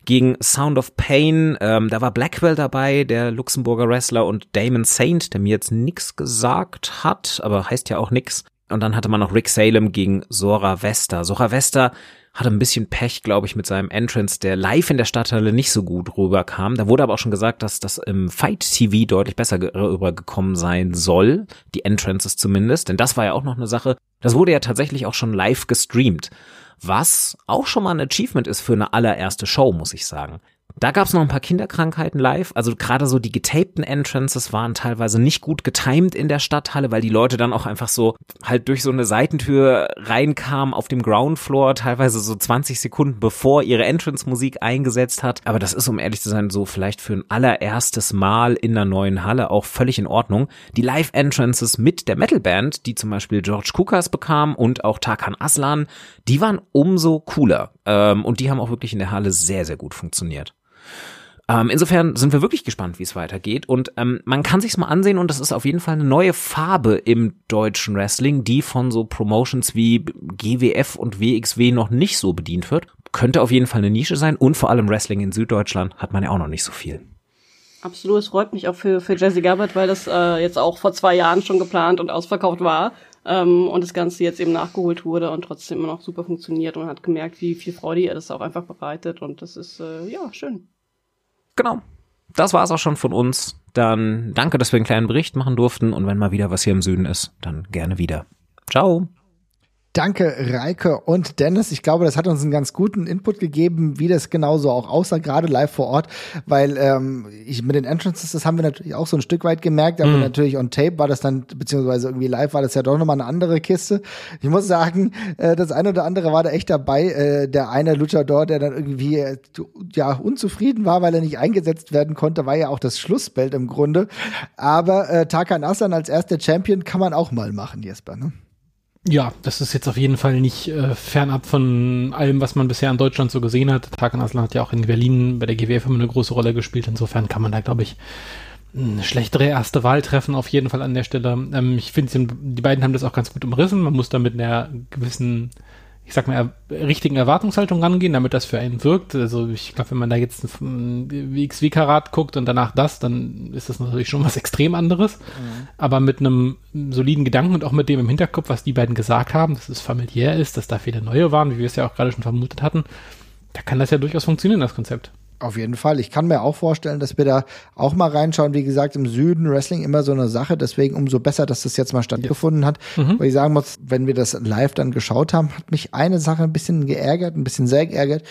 gegen Sound of Pain. Ähm, da war Blackwell dabei, der Luxemburger Wrestler, und Damon Saint, der mir jetzt nix gesagt hat, aber heißt ja auch nix. Und dann hatte man noch Rick Salem gegen Sora Vesta. Sora Vesta hatte ein bisschen Pech, glaube ich, mit seinem Entrance, der live in der Stadthalle nicht so gut rüberkam. Da wurde aber auch schon gesagt, dass das im Fight TV deutlich besser rübergekommen sein soll. Die Entrances zumindest. Denn das war ja auch noch eine Sache. Das wurde ja tatsächlich auch schon live gestreamt. Was auch schon mal ein Achievement ist für eine allererste Show, muss ich sagen. Da gab es noch ein paar Kinderkrankheiten live. Also gerade so die getapten Entrances waren teilweise nicht gut getimed in der Stadthalle, weil die Leute dann auch einfach so halt durch so eine Seitentür reinkamen auf dem Groundfloor, teilweise so 20 Sekunden bevor ihre Entrance-Musik eingesetzt hat. Aber das ist, um ehrlich zu sein, so vielleicht für ein allererstes Mal in einer neuen Halle auch völlig in Ordnung. Die Live-Entrances mit der Metalband, die zum Beispiel George Kukas bekam und auch Tarkan Aslan, die waren umso cooler. Ähm, und die haben auch wirklich in der Halle sehr, sehr gut funktioniert. Ähm, insofern sind wir wirklich gespannt, wie es weitergeht. Und ähm, man kann sich's mal ansehen und das ist auf jeden Fall eine neue Farbe im deutschen Wrestling, die von so Promotions wie GWF und WXW noch nicht so bedient wird. Könnte auf jeden Fall eine Nische sein und vor allem Wrestling in Süddeutschland hat man ja auch noch nicht so viel. Absolut, es freut mich auch für, für Jesse Gabbard, weil das äh, jetzt auch vor zwei Jahren schon geplant und ausverkauft war ähm, und das Ganze jetzt eben nachgeholt wurde und trotzdem immer noch super funktioniert und hat gemerkt, wie viel Freude ihr das auch einfach bereitet und das ist äh, ja schön. Genau. Das war's auch schon von uns. Dann danke, dass wir einen kleinen Bericht machen durften und wenn mal wieder was hier im Süden ist, dann gerne wieder. Ciao. Danke, Reike und Dennis. Ich glaube, das hat uns einen ganz guten Input gegeben, wie das genauso auch aussah, gerade live vor Ort, weil ähm, ich mit den Entrances, das haben wir natürlich auch so ein Stück weit gemerkt, aber mhm. natürlich on Tape war das dann, beziehungsweise irgendwie live war das ja doch nochmal eine andere Kiste. Ich muss sagen, äh, das eine oder andere war da echt dabei. Äh, der eine Luchador, der dann irgendwie äh, ja unzufrieden war, weil er nicht eingesetzt werden konnte, war ja auch das Schlussbild im Grunde. Aber äh, Tarkan Aslan als erster Champion kann man auch mal machen, Jesper. Ne? Ja, das ist jetzt auf jeden Fall nicht äh, fernab von allem, was man bisher in Deutschland so gesehen hat. Tarkan Aslan hat ja auch in Berlin bei der GWF immer eine große Rolle gespielt. Insofern kann man da, glaube ich, eine schlechtere erste Wahl treffen, auf jeden Fall an der Stelle. Ähm, ich finde, die beiden haben das auch ganz gut umrissen. Man muss da mit einer gewissen ich sag mal, richtigen Erwartungshaltung rangehen, damit das für einen wirkt. Also ich glaube, wenn man da jetzt ein XW-Karat guckt und danach das, dann ist das natürlich schon was *laughs* extrem anderes. Mhm. Aber mit einem soliden Gedanken und auch mit dem im Hinterkopf, was die beiden gesagt haben, dass es familiär ist, dass da viele neue waren, wie wir es ja auch gerade schon vermutet hatten, da kann das ja durchaus funktionieren, das Konzept. Auf jeden Fall. Ich kann mir auch vorstellen, dass wir da auch mal reinschauen. Wie gesagt, im Süden Wrestling immer so eine Sache. Deswegen umso besser, dass das jetzt mal stattgefunden hat. Mhm. Weil ich sagen muss, wenn wir das live dann geschaut haben, hat mich eine Sache ein bisschen geärgert, ein bisschen sehr geärgert,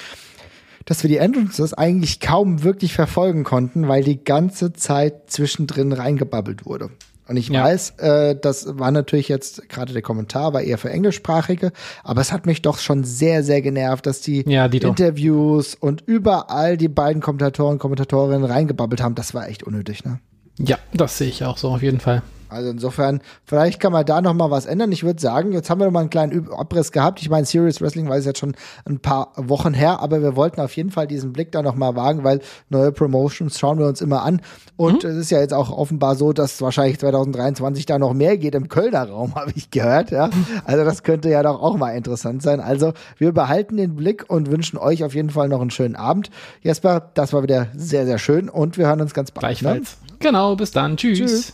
dass wir die Entrances eigentlich kaum wirklich verfolgen konnten, weil die ganze Zeit zwischendrin reingebabbelt wurde. Und ich ja. weiß, äh, das war natürlich jetzt, gerade der Kommentar war eher für Englischsprachige, aber es hat mich doch schon sehr, sehr genervt, dass die ja, Interviews und überall die beiden Kommentatoren, Kommentatorinnen reingebabbelt haben. Das war echt unnötig, ne? Ja, das sehe ich auch so auf jeden Fall. Also insofern, vielleicht kann man da noch mal was ändern. Ich würde sagen, jetzt haben wir noch mal einen kleinen Abriss gehabt. Ich meine, Serious Wrestling war es jetzt schon ein paar Wochen her, aber wir wollten auf jeden Fall diesen Blick da noch mal wagen, weil neue Promotions schauen wir uns immer an. Und mhm. es ist ja jetzt auch offenbar so, dass wahrscheinlich 2023 da noch mehr geht im Kölner Raum, *laughs* habe ich gehört. Ja, also das könnte ja doch auch mal interessant sein. Also wir behalten den Blick und wünschen euch auf jeden Fall noch einen schönen Abend. Jesper, das war wieder sehr, sehr schön und wir hören uns ganz bald. Ne? Gleichfalls. Ne? Genau, bis dann. Tschüss. Tschüss.